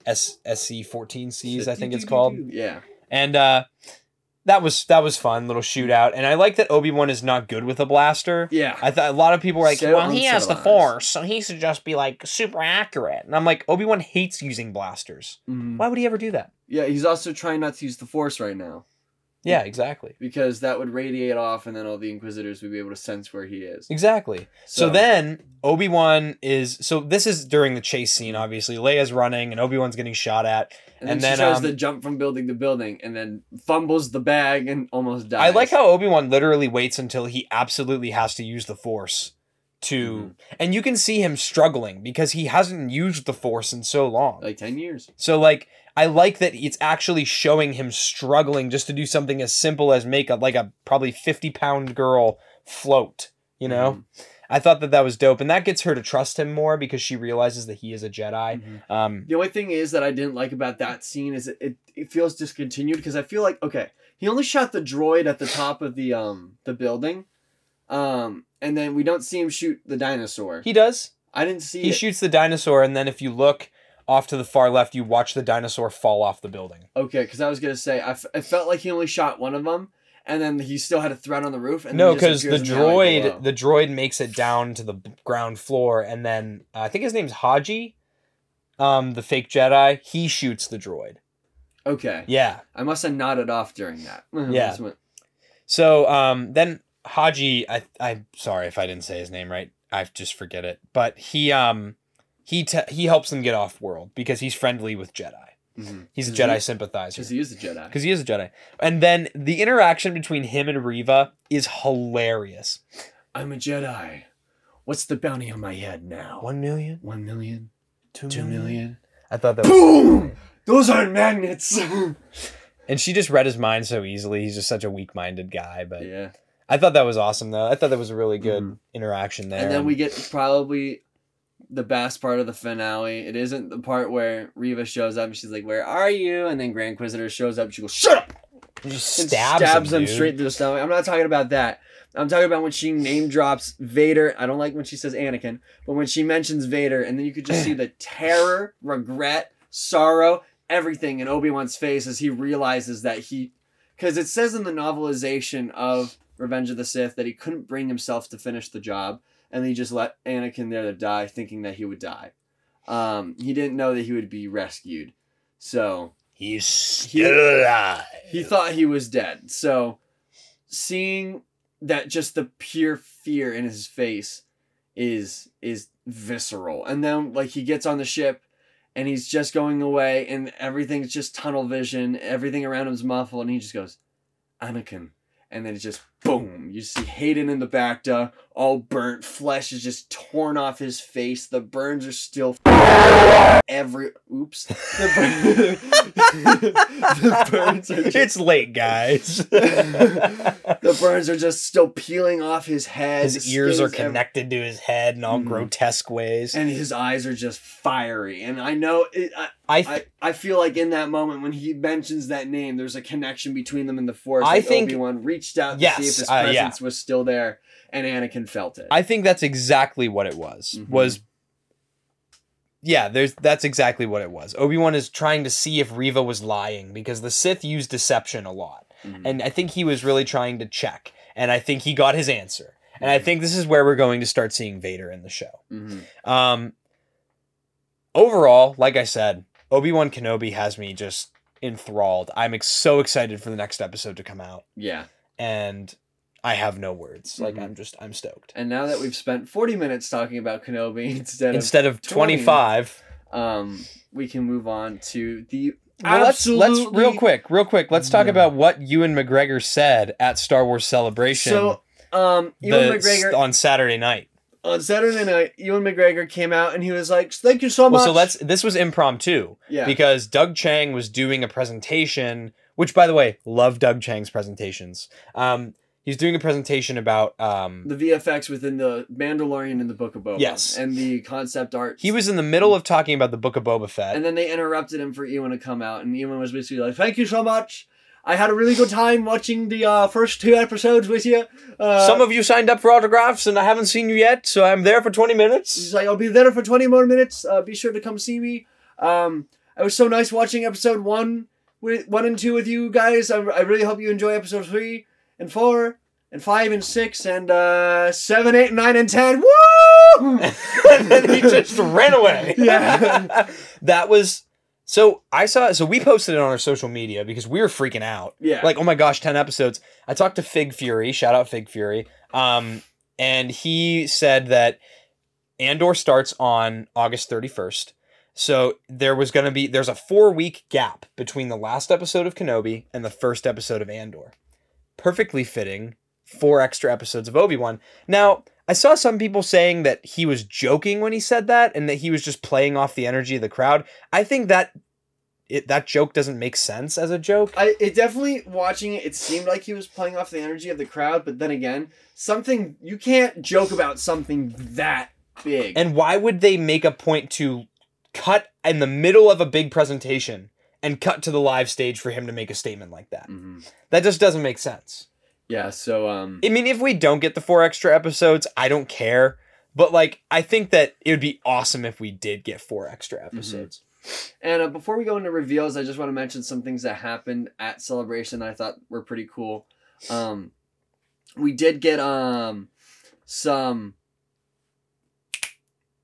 S SC fourteen Cs, I think it's called. Yeah. And uh that was that was fun, little shootout. And I like that Obi Wan is not good with a blaster. Yeah. I thought a lot of people were like, So- well, he has the force, so he should just be like super accurate. and I'm like, Obi Wan hates using blasters. Mhm. Why would he ever do that? Yeah, he's also trying not to use the force right now Yeah, exactly. because that would radiate off, and then all the Inquisitors would be able to sense where he is. Exactly. So, then Obi Wan is so this is during the chase scene. Obviously, Leia's running and Obi Wan's getting shot at. and then, and she then, tries um, to jump from building to building, and then fumbles the bag and almost dies. I like how Obi Wan literally waits until he absolutely has to use the Force to, Mhm. and you can see him struggling because he hasn't used the Force in so long. like ten years. So like I like that it's actually showing him struggling just to do something as simple as make a like a probably 50 pound girl float, you know? Mhm. I thought that that was dope and that gets her to trust him more because she realizes that he is a Jedi. Mhm. Um The only thing is that I didn't like about that scene is it it, it feels discontinued because I feel like okay, he only shot the droid at the top of the um the building, um, and then we don't see him shoot the dinosaur. he does. I didn't see He it. shoots the dinosaur and then if you look off to the far left you watch the dinosaur fall off the building. Okay, because I was gonna say I, f- I felt like he only shot one of them, and then he still had a threat on the roof. And no, because the in the droid the droid makes it down to the ground floor, and then uh, I think his name's Haji, um, the fake Jedi. He shoots the droid. Okay, Yeah. I must have nodded off during that. Yeah. So um, then Haji, I I'm sorry if I didn't say his name right. I just forget it. But he um he te- he helps them get off world because he's friendly with Jedi. Mhm. He's a Jedi he? sympathizer. Because he is a Jedi. Because he is a Jedi. And then the interaction between him and Reva is hilarious. I'm a Jedi. What's the bounty on my head now? One million, One million? two Two million. million? I thought that was Boom! Those aren't magnets. And she just read his mind so easily. He's just such a weak-minded guy. But yeah. I thought that was awesome, though. I thought that was a really good Mhm. interaction there. And then we get probably the best part of the finale. It isn't the part where Reva shows up and she's like, "Where are you?" And then Grand Inquisitor shows up. And she goes, "Shut up!" Just and stabs, him, him straight through the stomach. I'm not talking about that. I'm talking about when she name drops Vader. I don't like when she says Anakin, but when she mentions Vader, and then you could just see the terror, regret, sorrow, everything in Obi Wan's face as he realizes that he, because it says in the novelization of Revenge of the Sith that he couldn't bring himself to finish the job, and he just let Anakin there to die, thinking that he would die. Um, he didn't know that he would be rescued, so He's He- alive. he thought he was dead. So seeing that just the pure fear in his face is is visceral. And then like he gets on the ship and he's just going away and everything's just tunnel vision, everything around him's muffled and he just goes, Anakin. And then it's just boom. You see Hayden in the back, duh, all burnt. Flesh is just torn off his face. The burns are still every. Oops. The, the burns are just it's late, guys. the burns are just still peeling off his head. his ears are connected to his head in all Mhm. grotesque ways. and his eyes are just fiery. And I know it, I, I, th- I I feel like in that moment when he mentions that name, there's a connection between them in the force. I like think- Wan reached out to Yes, see if his uh, yeah. presence was still there, and Anakin felt it. I think that's exactly what it was. Mhm. Was yeah, there's that's exactly what it was. Obi Wan is trying to see if Reva was lying because the Sith use deception a lot, Mhm. and I think he was really trying to check, and I think he got his answer. And I Mhm. think this is where we're going to start seeing Vader in the show. Mhm. Um, overall, like I said, Obi Wan Kenobi has me just enthralled. I'm ex- so excited for the next episode to come out, Yeah. and I have no words. Like Mhm. I'm just I'm stoked. And now that we've spent 40 minutes talking about Kenobi instead Instead of 20. 25, of, um, we can move on to the well, let's let's real quick, real quick. Let's talk Yeah. about what Ewan McGregor said at Star Wars Celebration. So, um, Ewan the- McGregor on Saturday night. on Saturday night, Ewan McGregor came out and he was like, "Thank you so much." Well, so let's. This was impromptu yeah. because Doug Chiang was doing a presentation. Which, by the way, love Doug Chiang's presentations. Um, he's doing a presentation about. Um, the VFX within the Mandalorian and the Book of Boba. Yes. and the concept art. he was in the middle of talking about the Book of Boba Fett. and then they interrupted him for Ewan to come out, and Ewan was basically like, "Thank you so much. I had a really good time watching the uh, first two episodes with you." Uh, Some of you signed up for autographs, and I haven't seen you yet, so I'm there for 20 minutes. He's like, I'll be there for 20 more minutes. Uh, be sure to come see me. Um, it was so nice watching episode one with one and two with you guys. I, I really hope you enjoy episode three and four and five and six and uh, seven, eight, nine, and ten. Woo! and then he just ran away. Yeah. that was so I saw so we posted it on our social media because we were freaking out. yeah. Like, oh my gosh, 10 episodes. I talked to Fig Fury, shout out Fig Fury. Um, and he said that Andor starts on August 31st. So there was going to be there's a 4-week gap between the last episode of Kenobi and the first episode of Andor. Perfectly fitting four extra episodes of Obi-Wan. Now, I saw some people saying that he was joking when he said that and that he was just playing off the energy of the crowd. I think that it, that joke doesn't make sense as a joke. I it definitely watching it. It seemed like he was playing off the energy of the crowd, but then again, something you can't joke about something that big. And why would they make a point to cut in the middle of a big presentation and cut to the live stage for him to make a statement like that? Mhm. That just doesn't make sense. yeah. So um. I mean, if we don't get the four extra episodes, I don't care. But like, I think that it would be awesome if we did get four extra episodes. And uh, before we go into reveals, I just want to mention some things that happened at Celebration that I thought were pretty cool. Um, we did get um some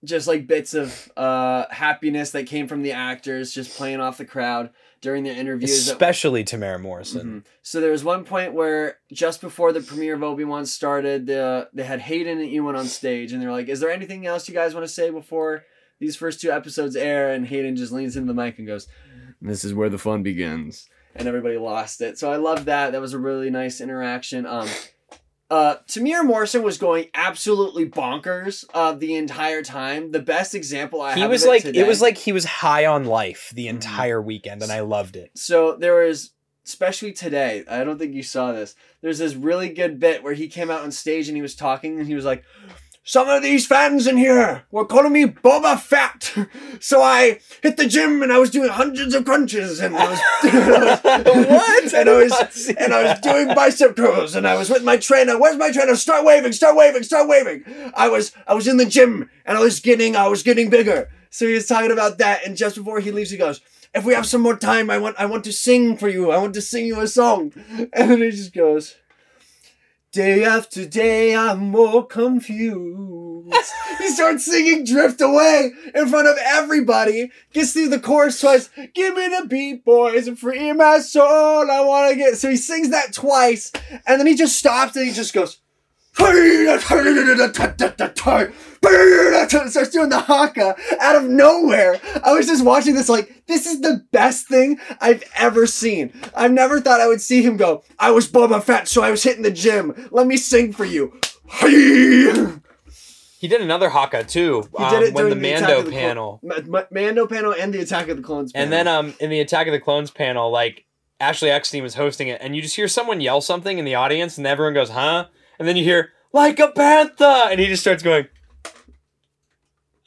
just like bits of uh happiness that came from the actors just playing off the crowd during the interviews. that- Especially Temuera Morrison. Mhm. So there was one point where just before the premiere of Obi Wan started, the they had Hayden and Ewan on stage, and they're like, "Is there anything else you guys want to say before these first two episodes air?" And Hayden just leans into the mic and goes, "This is where the fun begins," and everybody lost it. So I love that. That was a really nice interaction. Um, uh, Temuera Morrison was going absolutely bonkers uh, the entire time. The best example I have. He was it like, today- it was like he was high on life the Mhm. entire weekend, and I loved it. So there was, especially today, I don't think you saw this. There's this really good bit where he came out on stage and he was talking and he was like, some of these fans in here were calling me Boba Fat. So I hit the gym and I was doing hundreds of crunches and I was, what? And I was, and I was doing bicep curls and I was with my trainer. Where's my trainer? Start waving, start waving, start waving. I was I was in the gym and I was getting I was getting bigger. So he was talking about that and just before he leaves he goes, if we have some more time, I want I want to sing for you. I want to sing you a song. And then he just goes, Day after day, I'm more confused. he starts singing Drift Away in front of everybody. Gets through the chorus twice. Give me the beat, boys, and free my soul. I want to get. So he sings that twice, and then he just stops and he just goes. Starts doing the haka out of nowhere. I was just watching this like this is the best thing I've ever seen. I've never thought I would see him go. I was Boba Fett, so I was hitting the gym. Let me sing for you. He He did another Haka too. um, did it when the Mando the panel. Ma- Ma- Mando panel and the Attack of the Clones. And then um in the Attack of the Clones panel, like Ashley Eckstein was hosting it, and you just hear someone yell something in the audience, and everyone goes, "Huh?" And then you hear "Like a Bantha," and he just starts going.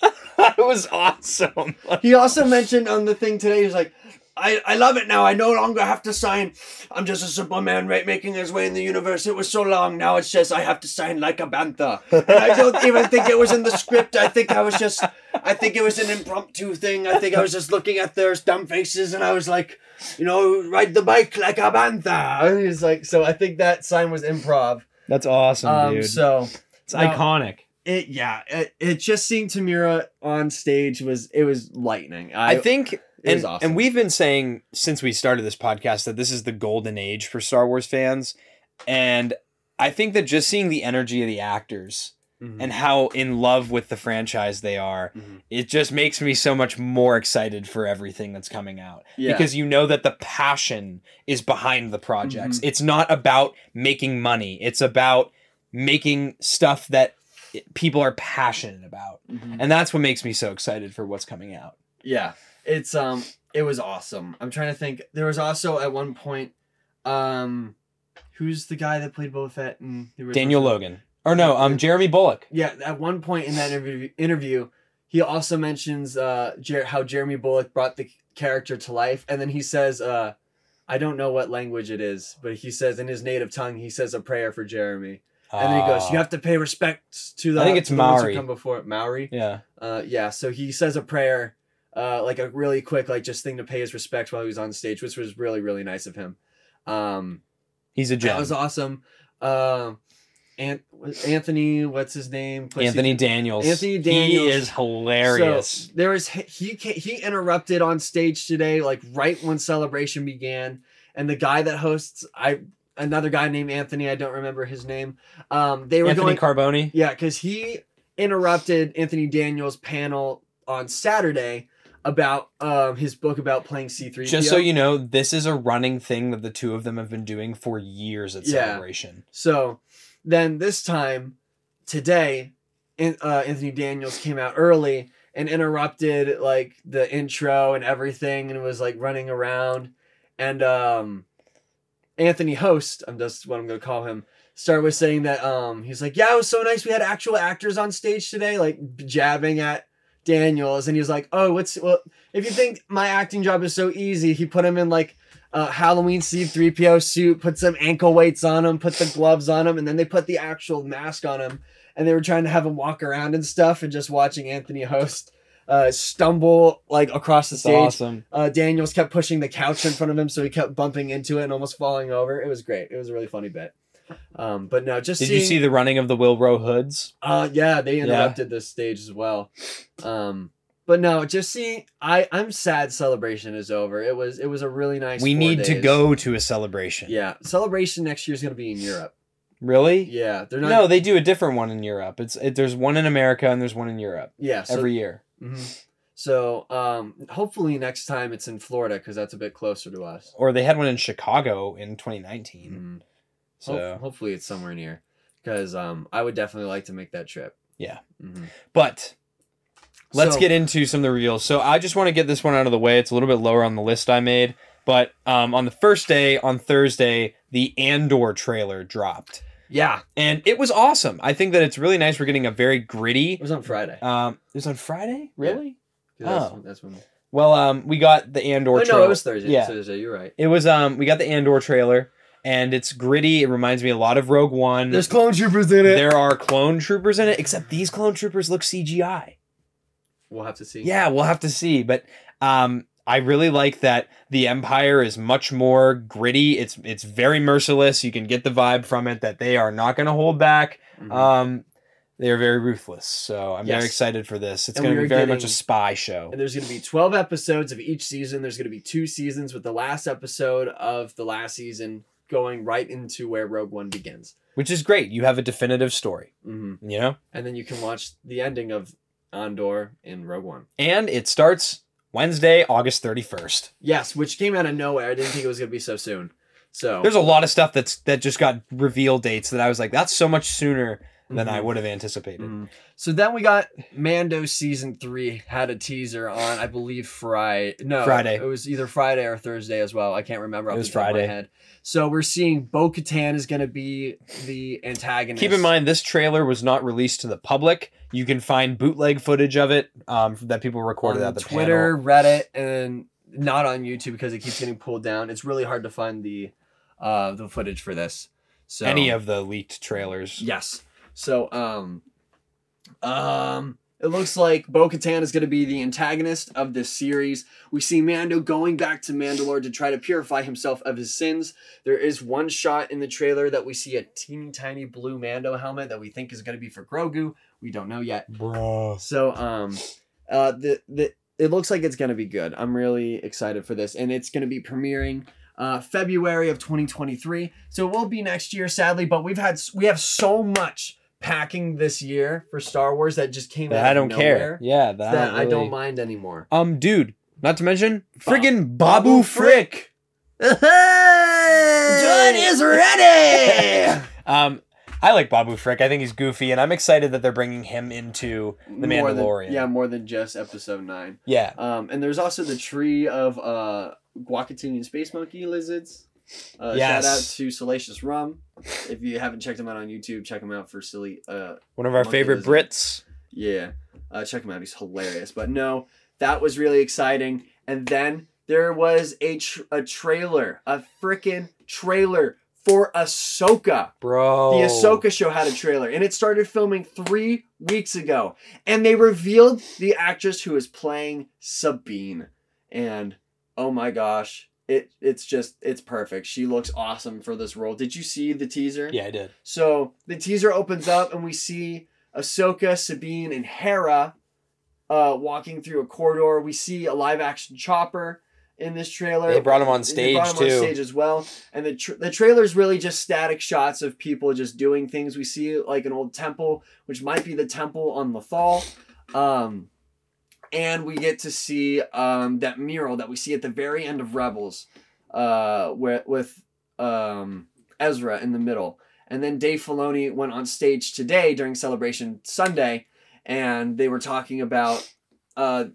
it was awesome. He also mentioned on the thing today, he's like, I, I love it now. I no longer have to sign. I'm just a simple man right, making his way in the universe. It was so long. Now it's just I have to sign like a bantha. And I don't even think it was in the script. I think I was just, I think it was an impromptu thing. I think I was just looking at their dumb faces and I was like, you know, ride the bike like a bantha. And he's like, so I think that sign was improv. That's awesome, Um, so It's no. iconic. it, yeah, it, it just seeing Temuera on stage was, it was lightning. I think It and, was awesome. and we've been saying since we started this podcast that this is the golden age for Star Wars fans. And I think that just seeing the energy of the actors Mhm. and how in love with the franchise they are, Mhm. it just makes me so much more excited for everything that's coming out. Yeah. Because you know that the passion is behind the projects. Mhm. It's not about making money, it's about making stuff that people are passionate about. And that's what makes me so excited for what's coming out. Yeah, it's um, it was awesome. I'm trying to think. There was also at one point, um, who's the guy that played Boba Fett and Daniel Logan. Or no, um Jeremy Bulloch. Yeah, at one point in that interview, interview he also mentions uh, Jer- how Jeremy Bulloch brought the character to life, and then he says, uh, "I don't know what language it is, but he says in his native tongue, he says a prayer for Jeremy." And then he goes, Ah. "You have to pay respect to the I think it's to the ones who Maori. come before Maori." Yeah. Uh, yeah, so he says a prayer, uh, like a really quick, like just thing to pay his respects while he was on stage, which was really, really nice of him. Um, He's a joke. that was awesome. Um, Ant- Anthony, what's his name? Pussy- Anthony Daniels. Anthony Daniels. He is hilarious. So there was he he interrupted on stage today, like right when celebration began, and the guy that hosts I another guy named Anthony, I don't remember his name. Um, they were Anthony going Carboni. yeah, because he interrupted Anthony Daniels' panel on Saturday about um, his book about playing C three. Just so you know, this is a running thing that the two of them have been doing for years at Yeah. Celebration. So then this time, today, uh, Anthony Daniels came out early and interrupted like the intro and everything and was like running around. And um, Anthony Host, I'm just what I'm gonna call him, started with saying that um, he's like, yeah, it was so nice. We had actual actors on stage today, like jabbing at Daniels, and he was like, oh, what's well, if you think my acting job is so easy, he put him in like uh, Halloween C3PO suit, put some ankle weights on him, put the gloves on him, and then they put the actual mask on him. And they were trying to have him walk around and stuff, and just watching Anthony Host uh, stumble like across the stage. awesome. Uh, Daniels kept pushing the couch in front of him, so he kept bumping into it and almost falling over. It was great. It was a really funny bit. Um, but no, just Did seeing, you see the running of the Wilbro hoods? uh, yeah, they interrupted this stage as well. Um, but no, just seeing, I I'm sad. Celebration is over. It was it was a really nice. we need to go to a celebration. Yeah, celebration next year is gonna be in Europe. Really? Yeah, they're not. No, they do a different one in Europe. It's it, there's one in America and there's one in Europe yeah, so, every year. mhm. So um, hopefully next time it's in Florida because that's a bit closer to us. Or they had one in Chicago in 2019. Mhm. So, Ho- hopefully it's somewhere near because um, I would definitely like to make that trip. Yeah. Mhm. but let's So- get into some of the reveals. So I just want to get this one out of the way. It's a little bit lower on the list I made, but um, on the first day, on Thursday, the Andor trailer dropped, Yeah, and it was awesome. I think that it's really nice. We're getting a very gritty. it was on Friday. Um, it was on Friday, really? That's, oh. that's when. Well, um, we got the Andor. Oh, no, trailer. it was Thursday. Yeah. Thursday. You're right. It was um, we got the Andor trailer, and it's gritty. It reminds me a lot of Rogue One. There's clone troopers in it. there are clone troopers in it, except these clone troopers look CGI. We'll have to see. Yeah, we'll have to see. But um, I really like that the Empire is much more gritty. It's it's very merciless. You can get the vibe from it that they are not going to hold back. Mhm. Um, they are very ruthless. So I'm very excited for this. It's going to be very much a spy show. and there's going to be 12 episodes of each season. There's going to be two seasons with the last episode of the last season going right into where Rogue One begins. which is great. You have a definitive story, hmm you know? And then you can watch the ending of Andor in Rogue One. And it starts Wednesday, August 31st. Yes, which came out of nowhere. I didn't think it was going to be so soon. So There's a lot of stuff that's that just got reveal dates that I was like, that's so much sooner than I Mhm. would have anticipated. Mhm. So then we got Mando season three had a teaser on I believe Friday. No, Friday. It was either Friday or Thursday as well. I can't remember. It was the top of Friday. So we're seeing Bo Katan is going to be the antagonist. Keep in mind, this trailer was not released to the public. You can find bootleg footage of it um, that people recorded on at the Twitter, panel. Reddit, and not on YouTube because it keeps getting pulled down. It's really hard to find the uh, the footage for this. So Any of the leaked trailers. Yes. So um um it looks like Bo Katan is going to be the antagonist of this series. We see Mando going back to Mandalore to try to purify himself of his sins. There is one shot in the trailer that we see a teeny tiny blue Mando helmet that we think is going to be for Grogu. We don't know yet. Bro. So um uh the the it looks like it's gonna be good. I'm really excited for this. And it's gonna be premiering uh February of 2023. So it will be next year, sadly, but we've had we have so much packing this year for Star Wars that just came out I don't care. Yeah, that, that I really- don't mind anymore. Um, dude, not to mention Bob- friggin' Babu Frick. John is ready! Um, I like Babu Frick. I think he's goofy, and I'm excited that they're bringing him into the More than- Mandalorian. yeah, more than just episode nine. yeah. Um, and there's also the tree of uh, Guacatinian space monkey lizards. Uh, Yes. Shout out to Salacious Rum. If you haven't checked him out on YouTube, check him out for silly. Uh, One of our favorite. Brits. yeah, uh, check him out. He's hilarious. But no, that was really exciting. And then there was a tr- a trailer, a freaking trailer for Ahsoka. Bro. The Ahsoka show had a trailer, and it started filming three weeks ago. And they revealed the actress who is playing Sabine. And oh my gosh, it it's just it's perfect. She looks awesome for this role. Did you see the teaser? Yeah, I did. So the teaser opens up, and we see Ahsoka, Sabine, and Hera uh, walking through a corridor. We see a live action Chopper in this trailer. They brought him on They brought stage, him on too. stage as well. And the tr the trailer is really just static shots of people just doing things. We see like an old temple, which might be the temple on Lothal. Um, and we get to see um, that mural that we see at the very end of Rebels, uh, with, with um, Ezra in the middle. And then Dave Filoni went on stage today during Celebration Sunday, and they were talking about uh,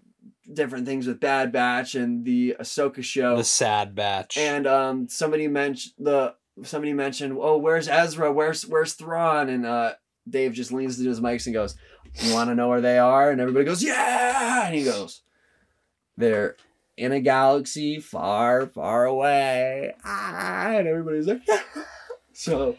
different things with Bad Batch and the Ahsoka show. The sad batch. And um, somebody mentioned the somebody mentioned, oh, where's Ezra? Where's where's Thrawn? And uh, Dave just leans into his mics and goes, "You want to know where they are?" And everybody goes, "Yeah!" And he goes, "They're in a galaxy far, far away." Ah, and everybody's like, "Yeah!" So,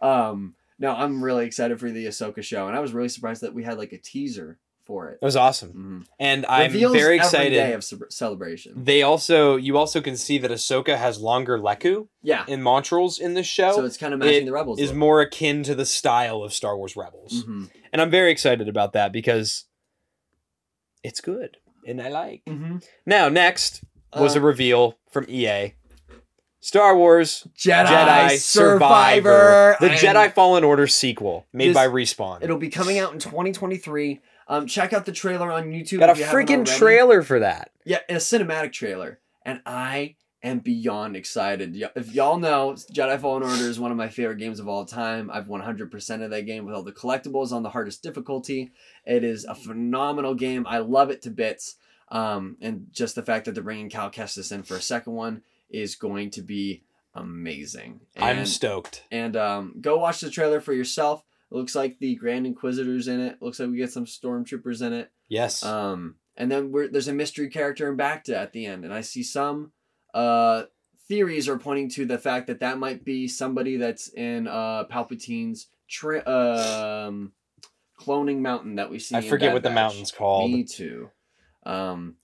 um, no, I'm really excited for the Ahsoka show, and I was really surprised that we had like a teaser for it. it was awesome. Mhm. And I'm Reveals very excited. day of ce- celebration. They also, you also can see that Ahsoka has longer Lekku Yeah, in Montrals in this show. so it's kind of matching it the Rebels. is more akin to the style of Star Wars Rebels. Mhm. And I'm very excited about that because it's good and I like. Mhm. Now, next was a Uh, reveal from EA. Star Wars Jedi, Jedi Survivor. Survivor, the Jedi Fallen Order sequel made This- by Respawn. It'll be coming out in 2023. Um, check out the trailer on YouTube. Got a you freaking trailer for that. Yeah, a cinematic trailer, and I am beyond excited. If y'all know, Jedi Fallen Order is one of my favorite games of all time. I've 100% of that game with all the collectibles on the hardest difficulty. It is a phenomenal game. I love it to bits. Um, and just the fact that they're bringing Cal Kestis in for a second one is going to be amazing. I'm stoked. and um, go watch the trailer for yourself. It looks like the Grand Inquisitor's in it. Looks like we get some stormtroopers in it. Yes. Um, and then we're, there's a mystery character in Bacta at the end, and I see some uh, theories are pointing to the fact that that might be somebody that's in uh, Palpatine's tri- um, cloning mountain that we see. I forget what the mountain's called. Me too. Um,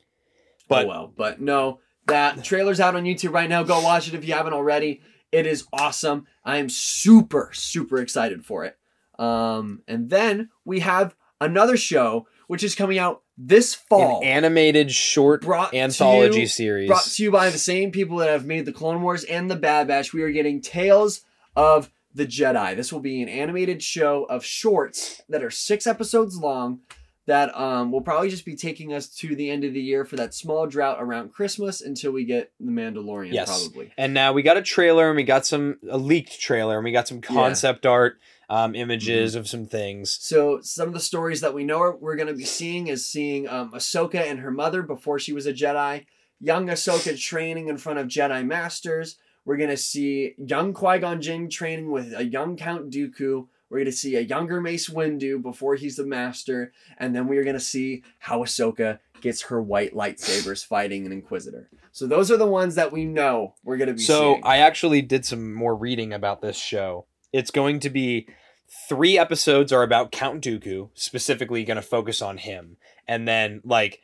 But- oh well, but no, that trailer's out on YouTube right now. Go watch it if you haven't already. It is awesome. I am super super excited for it. Um, and then we have another show which is coming out this fall. An animated short Brought anthology you- series. Brought to you by the same people that have made the Clone Wars and the Bad Batch. We are getting Tales of the Jedi. This will be an animated show of shorts that are six episodes long. That um, will probably just be taking us to the end of the year for that small drought around Christmas until we get the Mandalorian, Yes. probably. And now we got a trailer and we got some a leaked trailer and we got some concept art um, images Mm-hmm. of some things. So some of the stories that we know are, we're going to be seeing is seeing um, Ahsoka and her mother before she was a Jedi, young Ahsoka training in front of Jedi Masters. We're going to see young Qui Gon Jinn training with a young Count Dooku. We're going to see a younger Mace Windu before he's the Master, and then we are going to see how Ahsoka gets her white lightsabers fighting an Inquisitor. So those are the ones that we know we're going to be So seeing. I actually did some more reading about this show. It's going to be three episodes are about Count Dooku, specifically going to focus on him, and then like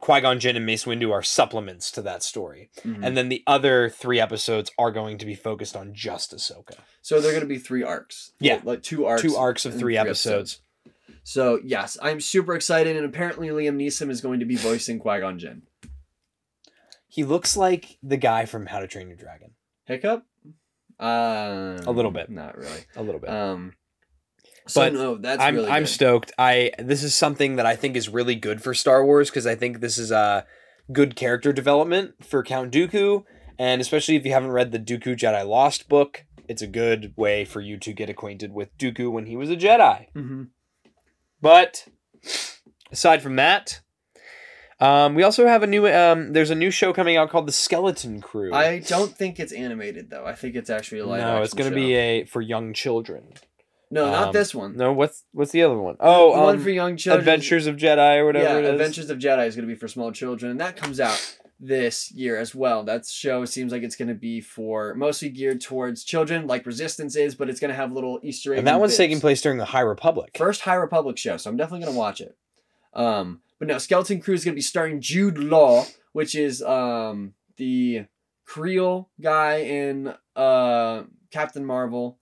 Qui Gon Jinn and Mace Windu are supplements to that story, Mhm. and then the other three episodes are going to be focused on just Ahsoka. so they're going to be three arcs. Yeah. like two arcs. Two arcs of and three episodes. So yes, I'm super excited, and apparently Liam Neeson is going to be voicing Qui Gon Jinn. He looks like the guy from How to Train Your Dragon. Hiccup? Uh, A little bit. Not really. A little bit. Um, so But no, that's I'm really I'm good. stoked. I this is something that I think is really good for Star Wars because I think this is a good character development for Count Dooku, and especially if you haven't read the Dooku Jedi Lost book, it's a good way for you to get acquainted with Dooku when he was a Jedi. Mm-hmm. But aside from that, um, we also have a new. Um, there's a new show coming out called The Skeleton Crew. I don't think it's animated though. I think it's actually a live. no, it's going gonna be a for young children. no, not um, this one. No, what's what's the other one? Oh, the one um, for young children. Adventures of Jedi or whatever yeah, it is. Adventures of Jedi is going to be for small children, and that comes out this year as well. That show seems like it's going to be for mostly geared towards children, like Resistance is, but it's going to have little Easter eggs. and that one's taking place during the High Republic. First High Republic show, so I'm definitely going to watch it. Um, but no, Skeleton Crew is going to be starring Jude Law, which is um the Creole guy in uh Captain Marvel,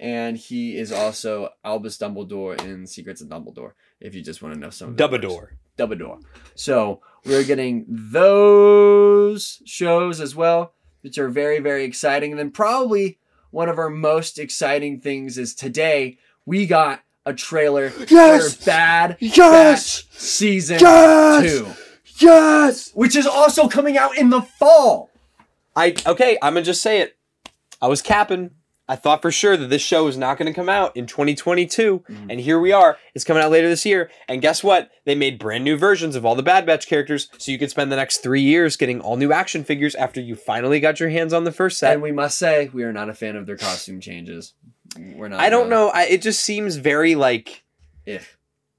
and he is also Albus Dumbledore in Secrets of Dumbledore. If you just want to know some of the words. Dubador. Dumbledore. So we're getting those shows as well, which are very, very exciting. And then probably one of our most exciting things is today we got a trailer Yes! for Bad Yes! Batch Season Yes! 2, Yes. which is also coming out in the fall. I okay. I'm gonna just say it. I was capping. I thought for sure that this show was not going to come out in 2022, Mhm. and here we are. It's coming out later this year. And guess what? They made brand new versions of all the Bad Batch characters, so you could spend the next three years getting all new action figures after you finally got your hands on the first set. And we must say, we are not a fan of their costume changes. We're not. I don't know. I, it just seems very like Eh.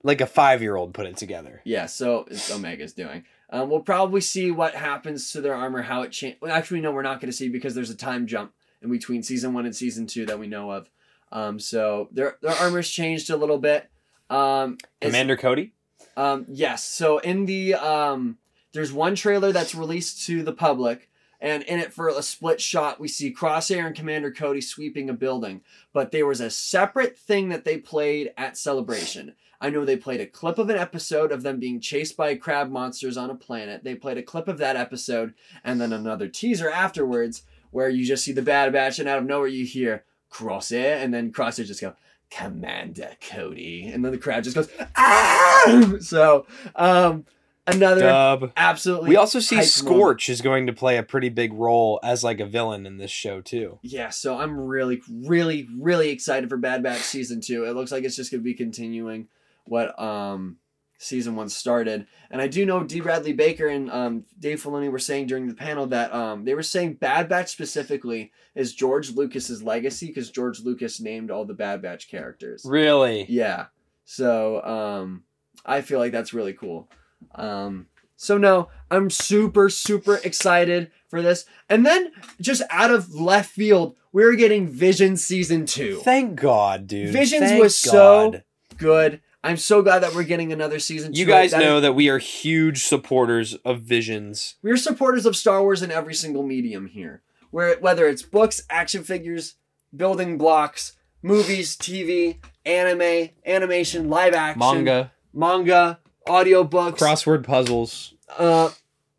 like a five year old put it together. Yeah, so it's Omega's doing. Um, we'll probably see what happens to their armor, how it change. Well, actually, no, we're not going to see because there's a time jump in between season one and season two that we know of. Um, so their their armor's changed a little bit. Um, Commander Cody. um, yes. So in the um, there's one trailer that's released to the public, and in it for a split shot, we see Crosshair and Commander Cody sweeping a building. But there was a separate thing that they played at Celebration. I know they played a clip of an episode of them being chased by crab monsters on a planet. They played a clip of that episode, and then another teaser afterwards where you just see the Bad Batch, and out of nowhere you hear Crosshair, and then Crosshair just go. Commander Cody, and then the crowd just goes, ah! So, um, another Dub. absolutely. We also see. Scorch is going to play a pretty big role as like a villain in this show too. Yeah, so I'm really, really, really excited for Bad Batch season two. It looks like it's just gonna be continuing what um season one started. And I do know D. Bradley Baker and um, Dave Filoni were saying during the panel that um, they were saying Bad Batch specifically is George Lucas's legacy because George Lucas named all the Bad Batch characters. Really? Yeah. So um I feel like that's really cool. Um so no, I'm super super excited for this. And then just out of left field, we're getting Vision season 2. Thank God, dude. Visions Thank was so Good. I'm so glad that we're getting another season 2. You guys That- know that we are huge supporters of Visions. we're supporters of Star Wars in every single medium here. Where whether it's books, action figures, building blocks, movies, TV, anime, animation, live action, Manga, manga, audiobooks, crossword puzzles. uh,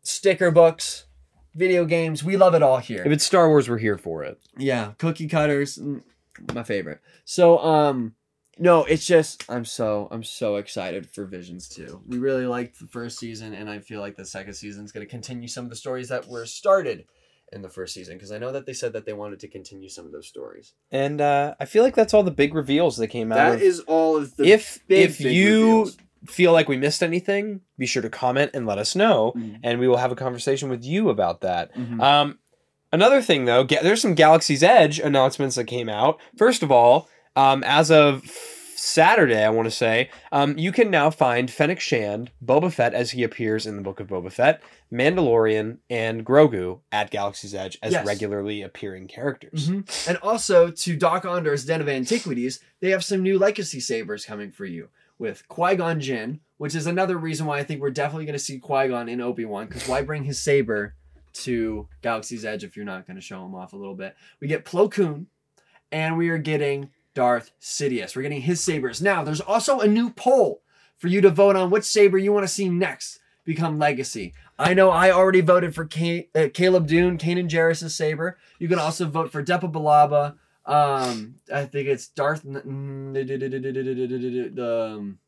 sticker books, video games. We love it all here. If it's Star Wars, we're here for it. yeah, cookie cutters, mm, my favorite. So, um, no, it's just I'm so I'm so excited for Visions 2. We really liked the first season, and I feel like the second season is going to continue some of the stories that were started in the first season because I know that they said that they wanted to continue some of those stories. And uh, I feel like that's all the big reveals that came out. That of- is all of the if big, if big you reveals. Feel like we missed anything, be sure to comment and let us know, Mhm. and we will have a conversation with you about that. Mhm. Um, another thing though, ga- there's some Galaxy's Edge announcements that came out. First of all, um, as of Saturday, I want to say, um, you can now find Fennec Shand, Boba Fett as he appears in the Book of Boba Fett, Mandalorian, and Grogu at Galaxy's Edge as Yes. regularly appearing characters. Mhm. And also to Dok-Ondar's Den of Antiquities, they have some new legacy sabers coming for you with Qui Gon Jinn, which is another reason why I think we're definitely going to see Qui Gon in Obi Wan. Because why bring his saber to Galaxy's Edge if you're not going to show him off a little bit? We get Plo Koon, and we are getting Darth Sidious. We're getting his sabers. Now, there's also a new poll for you to vote on which saber you want to see next become legacy. I know I already voted for uh, Caleb Dume, Kanan Jarrus' saber. You can also vote for Depa Billaba. Um, I think it's Darth. mm, The um,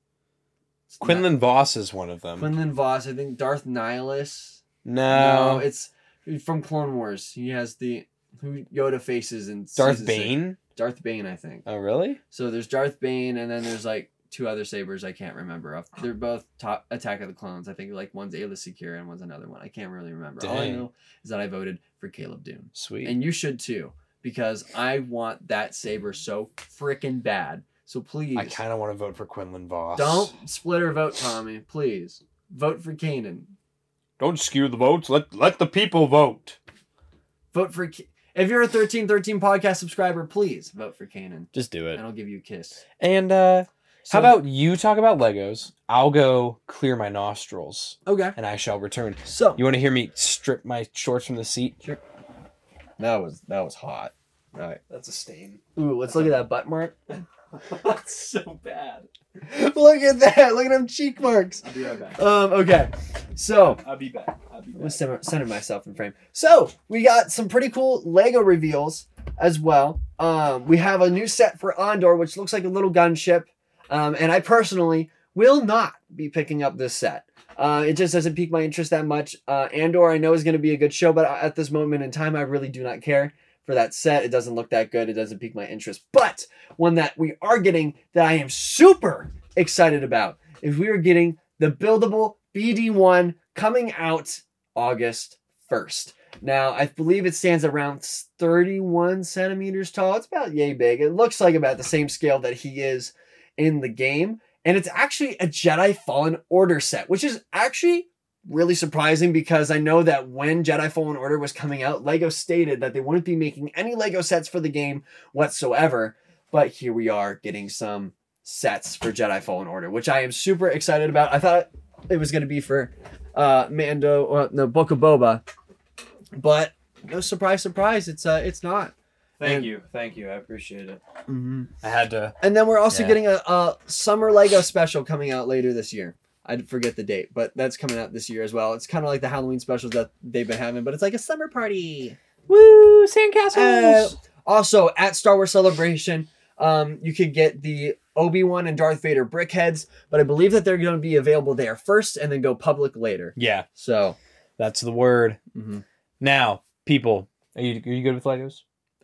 it's not- Quinlan Vos is one of them. Quinlan Vos. I think Darth Nihilus. no, No, it's from Clone Wars. He has the. who Yoda faces and Darth season six. Bane. Darth Bane, I think. Oh, really? So there's Darth Bane, and then there's like two other sabers I can't remember. They're both top Attack of the Clones. I think like one's Aayla Secura and one's another one. I can't really remember. All I know is that I voted for Caleb Dume, Sweet. and you should too, because I want that saber so freaking bad. So please, I kind of want to vote for Quinlan Vos. don't split or vote, Tommy. Please vote for Kanan. don't skew the votes. Let let the people vote. Vote for. K- if you're a thirteen thirteen podcast subscriber, please vote for Kanan, Just do it. and I'll give you a kiss. And uh So- how about you talk about Legos? I'll go clear my nostrils, okay? and I shall return. So You want to hear me strip my shorts from the seat? That was that was hot. All right. That's a stain. Ooh, let's look at that butt mark. That's so bad. look at that. Look at them cheek marks. I'll be right back. Um, okay. So, I'll be back. I'll be I'm gonna center, center myself in frame. So, we got some pretty cool Lego reveals as well. Um, we have a new set for Andor, which looks like a little gunship. Um, and I personally will not be picking up this set. Uh, it just doesn't pique my interest that much. Uh, Andor, I know is going to be a good show, but at this moment in time, I really do not care for that set. It doesn't look that good. It doesn't pique my interest. But one that we are getting that I am super excited about is we are getting the buildable BD1 coming out August 1st. Now, I believe it stands around 31 centimeters tall. It's about yay big. It looks like about the same scale that he is in the game. And it's actually a Jedi Fallen Order set, which is actually really surprising because I know that when Jedi Fallen Order was coming out, LEGO stated that they wouldn't be making any LEGO sets for the game whatsoever. But here we are getting some sets for Jedi Fallen Order, which I am super excited about. I thought it was going to be for uh, Mando, uh, no, Book of Boba, but no surprise, surprise, it's uh, it's not. Thank And- you, thank you. I appreciate it. I had to. And then we're also Yeah. getting a, a summer Lego special coming out later this year. I forget the date, but that's coming out this year as well. It's kind of like the Halloween specials that they've been having, but it's like a summer party. Woo! Sandcastles. Uh, also, at Star Wars Celebration, um, you could get the Obi Wan and Darth Vader brickheads, but I believe that they're going to be available there first and then go public later. yeah, So, that's the word. mhm. Now, people, are you are you good with Legos?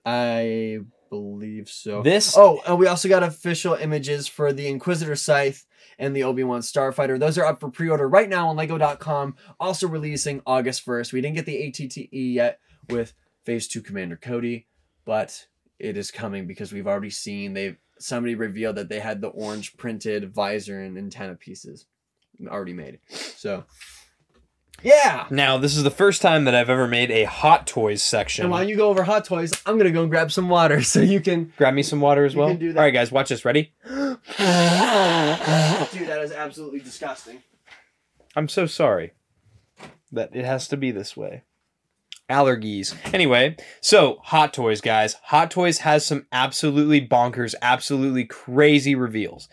I believe so. This Oh, and we also got official images for the Inquisitor Scythe and the Obi Wan Starfighter. Those are up for pre order right now on Lego.com. Also releasing August 1st. We didn't get the ATTE yet with Phase 2 Commander Cody, but it is coming because we've already seen they've somebody revealed that they had the orange printed visor and antenna pieces already made. So, yeah. Now, this is the first time that I've ever made a Hot Toys section. And while you go over Hot Toys, I'm gonna go and grab some water so you can. Grab me some water as You well. can do that. All right, guys, watch this. Ready? Dude, that is absolutely disgusting. I'm so sorry that it has to be this way. Allergies. Anyway, so Hot Toys, guys. Hot Toys has some absolutely bonkers, absolutely crazy reveals.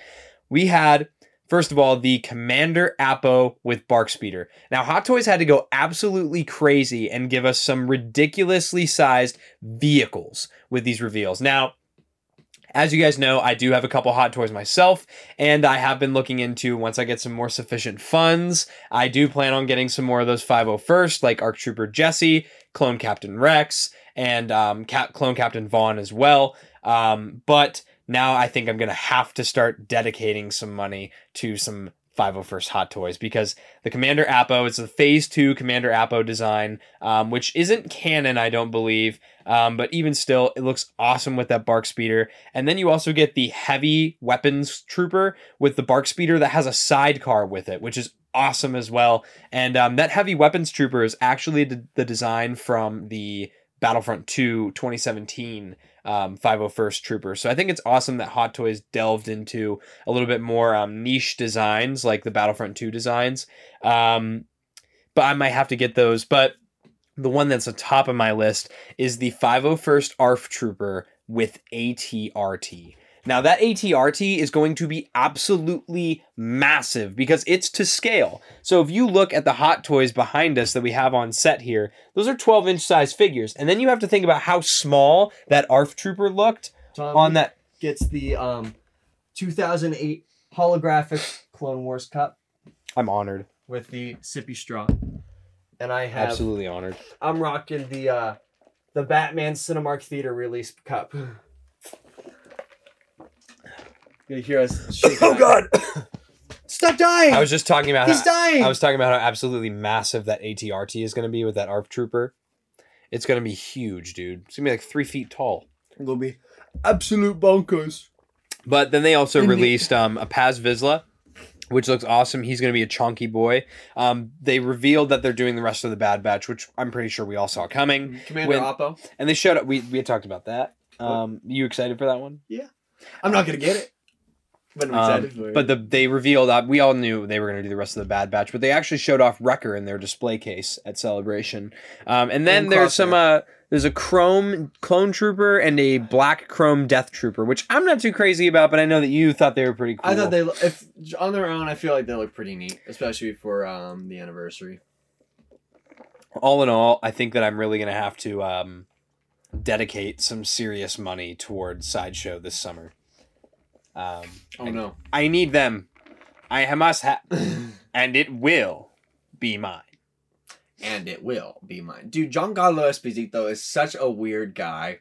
We had, first of all, the Commander Appo with BARC Speeder. Now, Hot Toys had to go absolutely crazy and give us some ridiculously sized vehicles with these reveals. Now, as you guys know, I do have a couple Hot Toys myself, and I have been looking into once I get some more sufficient funds. I do plan on getting some more of those 501st, like Arc Trooper Jesse, Clone Captain Rex, and um, Cap- Clone Captain Vaughn as well. Um, but now I think I'm going to have to start dedicating some money to some 501st Hot Toys because the Commander Appo is the Phase 2 Commander Appo design, um, which isn't canon, I don't believe. Um, but even still, it looks awesome with that BARC Speeder. And then you also get the Heavy Weapons Trooper with the BARC Speeder that has a sidecar with it, which is awesome as well. And um, that Heavy Weapons Trooper is actually the, the design from the Battlefront 2 2017 um, 501st Trooper. So I think it's awesome that Hot Toys delved into a little bit more um, niche designs like the Battlefront 2 designs. Um, but I might have to get those. But the one that's on top of my list is the 501st ARF Trooper with ATRT. Now, that ATRT is going to be absolutely massive because it's to scale. So, if you look at the Hot Toys behind us that we have on set here, those are 12 inch size figures. And then you have to think about how small that ARF Trooper looked Tom on that. gets the um 2008 holographic Clone Wars cup I'm honored. with the sippy straw, and I have Absolutely honored. I'm rocking the uh the Batman Cinemark Theater release cup. You hear us shaking Oh our- God! Stop dying! I was just talking about He's how, dying! I was talking about how absolutely massive that ATRT is going to be with that ARF Trooper. It's going to be huge, dude. It's going to be like three feet tall. gonna be absolute bonkers. But then they also In the- released um, a Paz Vizsla, which looks awesome. He's going to be a chunky boy. Um, they revealed that they're doing the rest of the Bad Batch, which I'm pretty sure we all saw coming. Commander When- Appo. And they showed up. We we had talked about that. Um, you excited for that one? Yeah. I'm not gonna get it. But I'm Um, for it. But the they revealed that we all knew they were going to do the rest of the Bad Batch, but they actually showed off Wrecker in their display case at Celebration. Um, and then And there's some uh, there's a Chrome Clone Trooper and a Black Chrome Death Trooper, which I'm not too crazy about, but I know that you thought they were pretty cool. I thought they if on their own, I feel like they look pretty neat, especially for um the anniversary. all in all, I think that I'm really going to have to um, dedicate some serious money towards Sideshow this summer. Um, Oh I, no. I need them. I must have, and it will be mine. and it will be mine. Dude, John Giancarlo Esposito is such a weird guy.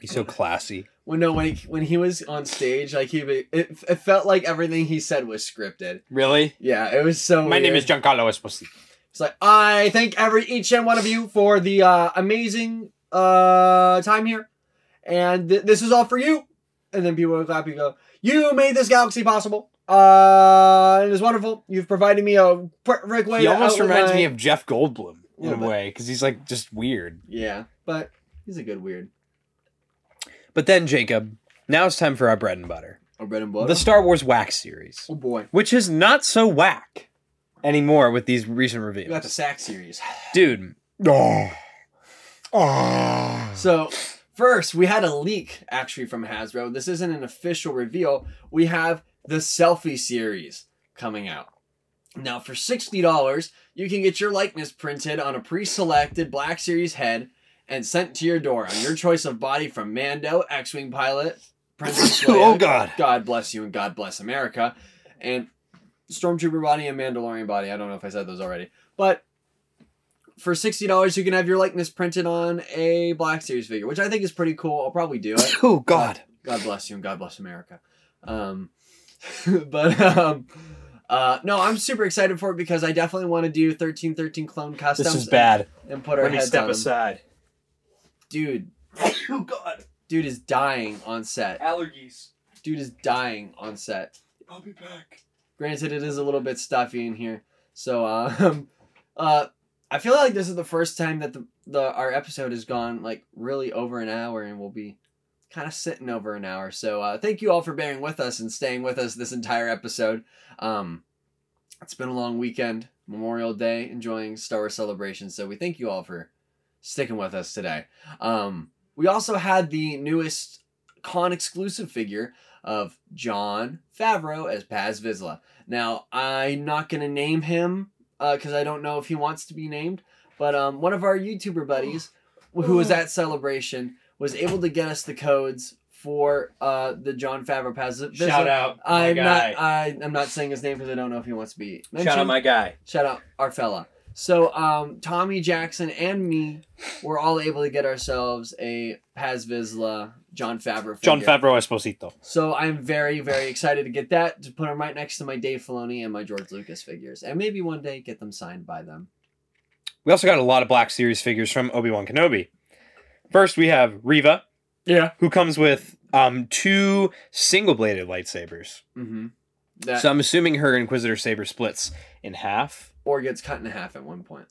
He's so classy. When no, when he, when he was on stage, like he, it, it felt like everything he said was scripted. Really? Yeah, it was so. My name weird. is Giancarlo Esposito. It's like I thank every each and one of you for the uh, amazing uh, time here, and th- this is all for you. And then people would clap and go, "You made this galaxy possible. Uh, it is wonderful. You've provided me a perfect way." He almost outlive reminds my-" me of Jeff Goldblum in Little a way because he's like just weird. Yeah, but he's a good weird. But then Jacob, now it's time for our bread and butter, Or bread and butter. the Star Wars Wax series, oh boy, which is not so whack anymore with these recent we got reveals. the sack series. Dude, Oh. So first, we had a leak actually from Hasbro. This isn't an official reveal. We have the selfie series coming out. Now, for sixty dollars, you can get your likeness printed on a pre-selected Black Series head and sent to your door on your choice of body from Mando, X-wing pilot, Princess oh, Leia. Oh, God. God bless you and God bless America, and Stormtrooper body and Mandalorian body. I don't know if I said those already, but for sixty dollars, you can have your likeness printed on a Black Series figure, which I think is pretty cool. I'll probably do it. oh God. God bless you and God bless America. Um, but um, uh, no, I'm super excited for it because I definitely want to do thirteen thirteen clone customs. This is bad. And, and put our Let me heads step on 'em. aside. Dude, Oh God. dude is dying on set. Allergies. Dude is dying on set. I'll be back. Granted, it is a little bit stuffy in here, so um, uh, I feel like this is the first time that the, the our episode has gone like really over an hour, and we'll be kind of sitting over an hour. So uh, thank you all for bearing with us and staying with us this entire episode. Um, it's been a long weekend, Memorial Day, enjoying Star Wars celebration. So we thank you all for sticking with us today. Um, we also had the newest con exclusive figure of Jon Favreau as Paz Vizsla. Now, I'm not going to name him because I don't know if he wants to be named, but um, one of our YouTuber buddies who was at Celebration was able to get us the codes for uh, the Jon Favreau Paz Vizsla. Shout out. my I'm guy. not. I, I'm not saying his name because I don't know if he wants to be mentioned. Shout out my guy. Shout out our fella. So um, Tommy Jackson and me were all able to get ourselves a Paz Vizsla Jon Favreau. John figure. Favreau Esposito. So I'm very, very excited to get that to put them right next to my Dave Filoni and my George Lucas figures, and maybe one day get them signed by them. We also got a lot of Black Series figures from Obi Wan Kenobi. First, we have Reva, Yeah. who comes with um, two single bladed lightsabers. Mm-hmm. That So I'm assuming her Inquisitor saber splits in half. or gets cut in half at one point.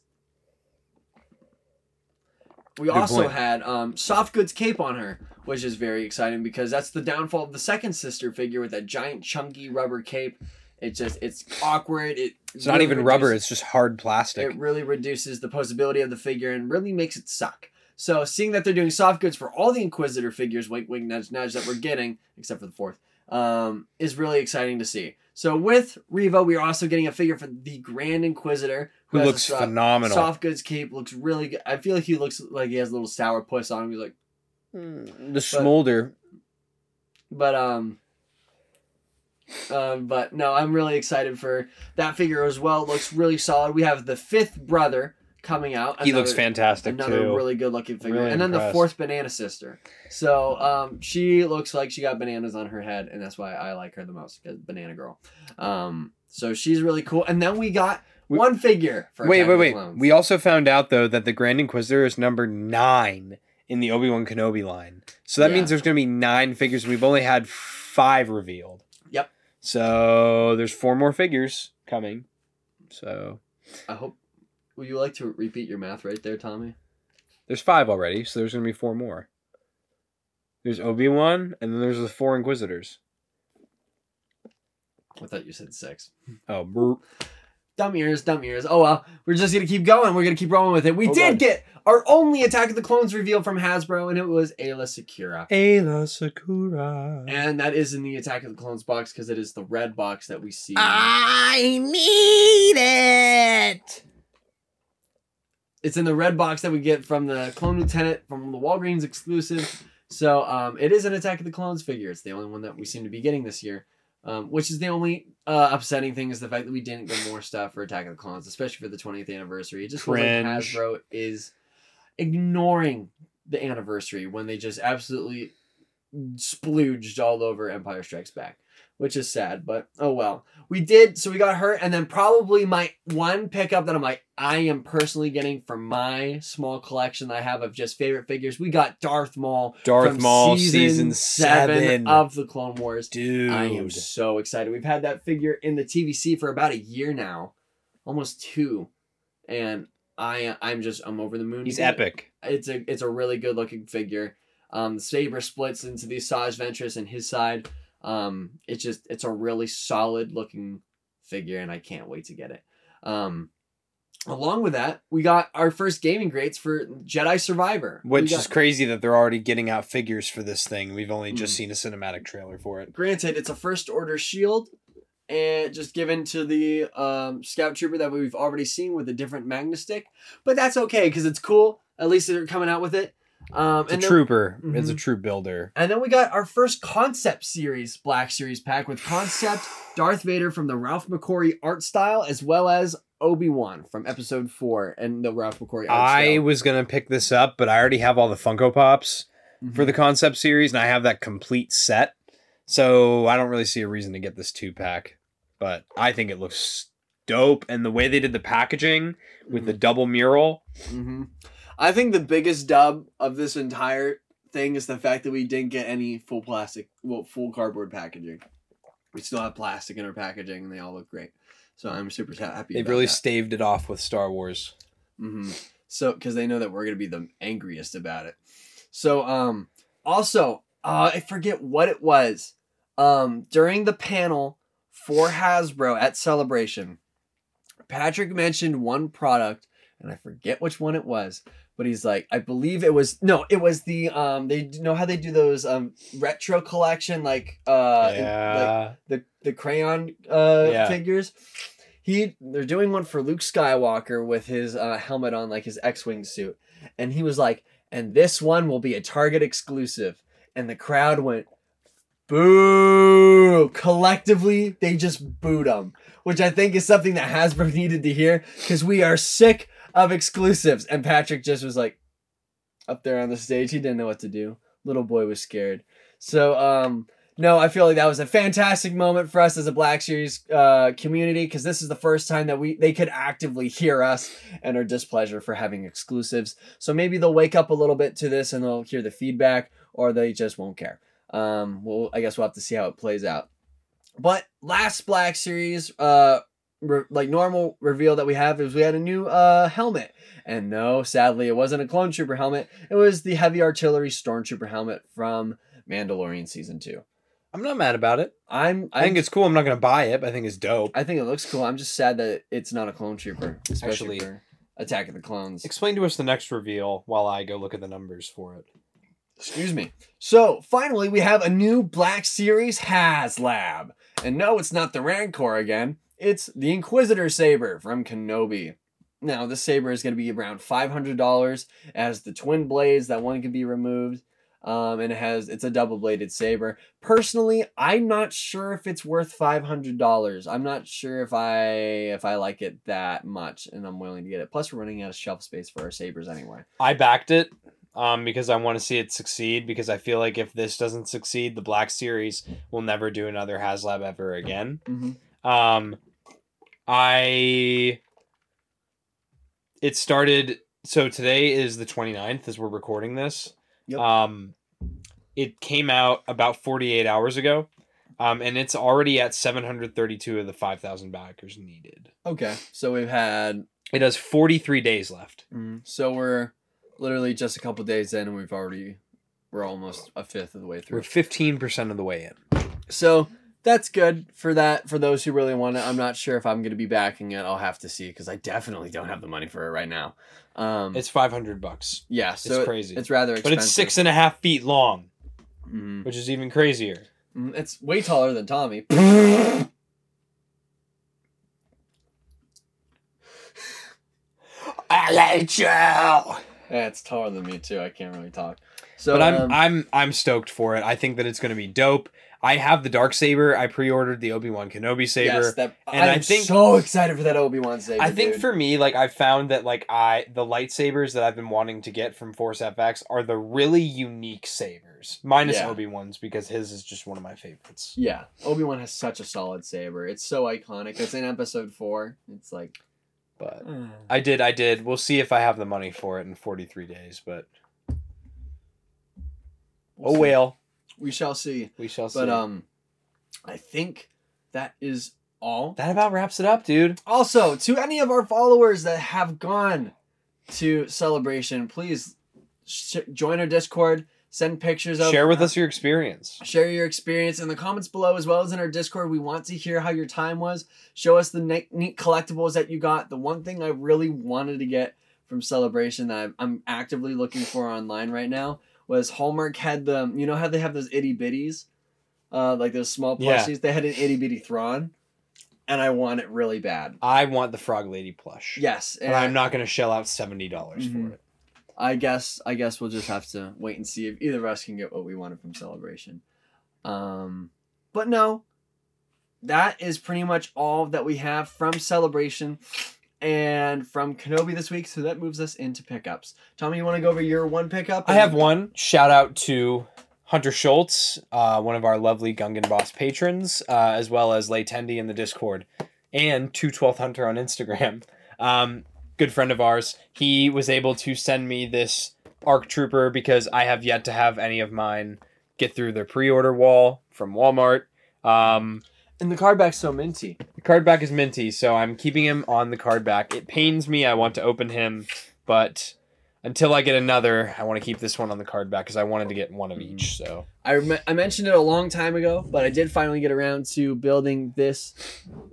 We Good also point. had um, soft goods cape on her, which is very exciting because that's the downfall of the second sister figure with that giant chunky rubber cape. It just it's awkward. It It's not really even rubber, it's just hard plastic. It really reduces the posability of the figure and really makes it suck. So seeing that they're doing soft goods for all the Inquisitor figures, wink wink nudge nudge that we're getting, except for the fourth, um, is really exciting to see. So with Reva, we are also getting a figure for the Grand Inquisitor, who looks phenomenal. Soft goods cape looks really good. I feel like he looks like he has a little sour puss on him. He's like, Mm, the smolder. but um, um, but no, I'm really excited for that figure as well. It looks really solid. We have the fifth brother coming out. He looks fantastic Another too. really good looking figure. Really and then the fourth banana sister. So um, she looks like she got bananas on her head, and that's why I like her the most, 'cause Banana Girl. Um, so she's really cool. And then we got We- one figure for wait, Attack wait, wait. Clones. We also found out though that the Grand Inquisitor is number nine in the Obi Wan Kenobi line. So that Yeah. means there's going to be nine figures. We've only had five revealed. Yep. So there's four more figures coming. So I hope. Would you like to repeat your math right there, Tommy? there's five already. So there's going to be four more. There's Obi Wan, and then there's the four Inquisitors. I thought you said six. Oh. Dumb ears, dumb ears. Oh well, we're just gonna keep going. We're gonna keep rolling with it. We Oh, did God. get our only Attack of the Clones reveal from Hasbro, and it was Aayla Secura. Aayla Secura. And that is in the Attack of the Clones box because it is the red box that we see. I need it. it's in the red box that we get from the Clone Lieutenant from the Walgreens exclusive. So um, it is an Attack of the Clones figure. It's the only one that we seem to be getting this year. Um, which is the only uh, upsetting thing is the fact that we didn't get more stuff for Attack of the Clones, especially for the 20th anniversary. It just feels like Hasbro is ignoring the anniversary when they just absolutely splooged all over Empire Strikes Back, which is sad, but oh well. We did, so we got hurt, and then probably my one pickup that I'm like, I am personally getting from my small collection that I have of just favorite figures. We got Darth Maul, Darth from Maul season seven. of the Clone Wars. Dude. I am so excited. We've had that figure in the TVC for about a year now, almost two, and I I'm just I'm over the moon. He's epic. It's a it's a really good looking figure. Um, the saber splits into the Asajj Ventress and his side. Um, it's just it's a really solid looking figure, and I can't wait to get it. Um, along with that, we got our first gaming greats for Jedi Survivor, Which got- is crazy that they're already getting out figures for this thing. We've only just Mm. seen a cinematic trailer for it. granted it's a first order shield and just given to the um, scout trooper that we've already seen with a different magna stick but that's okay because it's cool at least they're coming out with it um, It's a then, trooper. It's a Mhm. troop builder. and then we got our first concept series black series pack with concept darth vader from the ralph McQuarrie art style as well as obi-wan from episode 4 and the ralph McQuarrie I was gonna pick this up, but I already have all the Funko Pops Mhm. for the concept series, and I have that complete set. So I don't really see a reason to get this two pack. But I think it looks dope, and the way they did the packaging with the double mural. hmm I think the biggest dub of this entire thing is the fact that we didn't get any full plastic, well, full cardboard packaging. We still have plastic in our packaging, and they all look great. So I'm super happy. They about really that. staved it off with Star Wars. hmm So, because they know that we're gonna be the angriest about it. So, um, also, uh, I forget what it was. Um, during the panel for Hasbro at Celebration, Patrick mentioned one product, and I forget which one it was. But he's like, I believe it was no, it was the um. They you know how they do those um retro collection like uh like yeah. the the crayon uh Yeah. figures. He they're doing one for Luke Skywalker with his uh, helmet on, like his X-wing suit, and he was like, "And this one will be a Target exclusive." And the crowd went, "Boo!" Collectively, they just booed him, which I think is something that Hasbro needed to hear because we are sick of exclusives. And Patrick just was like, up there on the stage, he didn't know what to do. Little boy was scared. So, um, no, I feel like that was a fantastic moment for us as a Black Series uh, community because this is the first time that we they could actively hear us and our displeasure for having exclusives. So maybe they'll wake up a little bit to this and they'll hear the feedback, or they just won't care. Um, well, I guess we'll have to see how it plays out. But last Black Series, uh, re- like normal reveal that we have is we had a new uh helmet, and no, sadly, it wasn't a clone trooper helmet. It was the heavy artillery stormtrooper helmet from Mandalorian season two. I'm not mad about it. I'm I think I'm- it's cool. I'm not gonna buy it, but I think it's dope. I think it looks cool. I'm just sad that it's not a clone trooper, especially Actually- for Attack of the Clones. Explain to us the next reveal while I go look at the numbers for it. Excuse me. So finally, we have a new Black Series HasLab, and no, it's not the Rancor again. It's the Inquisitor saber from Kenobi. Now, this saber is going to be around five hundred dollars. As the twin blades, that one can be removed. Um, and it has it's a double bladed saber. Personally, I'm not sure if it's worth five hundred dollars. I'm not sure if I if I like it that much, and I'm willing to get it. Plus, we're running out of shelf space for our sabers anyway. I backed it um, because I want to see it succeed. Because I feel like if this doesn't succeed, the Black Series will never do another HasLab ever again. Mm-hmm. Um, I it started. So today is the 29th as we're recording this. Yep. Um, it came out about 48 hours ago. Um, and it's already at 732 of the 5,000 backers needed. Okay, so we've had It has 43 days left. Mm, So we're literally just a couple days in, and we've already we're almost a fifth of the way through. We're 15% of the way in. So that's good for that. For those who really want it, I'm not sure if I'm going to be backing it. I'll have to see because I definitely don't have the money for it right now. Um, It's 500 bucks. yeah, so it- crazy. It's rather But it's six and a half feet long, Mhm. which is even crazier. Mm, It's way taller than Tommy. I like you. Yeah, it's taller than me too. I can't really talk. So, but I'm um, I'm I'm stoked for it. I think that it's going to be dope. I have the dark saber. I pre-ordered the Obi Wan Kenobi saber. yes, that, and I'm I think- so excited for that Obi Wan saber. I think dude. for me, like I found that like I the lightsabers that I've been wanting to get from Force FX are the really unique sabers, minus Yeah. Obi Wan's because his is just one of my favorites. Yeah, Obi Wan has such a solid saber. It's so iconic. It's in Episode Four. It's like, But mm. I did, I did. We'll see if I have the money for it in 43 days. But We'll oh see. well, we shall see. we shall see. But um, I think that is all. that about wraps it up, dude. Also, to any of our followers that have gone to celebration, please sh- join our Discord. Send pictures of Share with us your experience. Share your experience in the comments below as well as in our Discord. We want to hear how your time was. Show us the neat, neat collectibles that you got. The one thing I really wanted to get from Celebration that I'm, I'm actively looking for online right now was Hallmark had the, you know how they have those itty bitties? Uh, like those small Yeah. plushies? They had an itty bitty Thrawn. And I want it really bad. I want the Frog Lady plush. Yes. And I'm not going to shell out $70 Mhm. for it. I guess I guess we'll just have to wait and see if either of us can get what we wanted from Celebration. Um, but no, that is pretty much all that we have from Celebration and from Kenobi this week. So that moves us into pickups. Tommy, you want to go over your one pickup? I have one. Shout out to Hunter Schultz, uh, one of our lovely Gungan Boss patrons, uh, as well as Lay Tendy in the Discord, and 212th Hunter on Instagram. Um, good friend of ours. He was able to send me this ARC Trooper because I have yet to have any of mine get through the pre order wall from Walmart. Um, And the card back's so minty. Card back is minty, so I'm keeping him on the card back. It pains me. I want to open him, but until I get another, I want to keep this one on the card back because I wanted to get one of each. So I, rem- I mentioned it a long time ago, but I did finally get around to building this.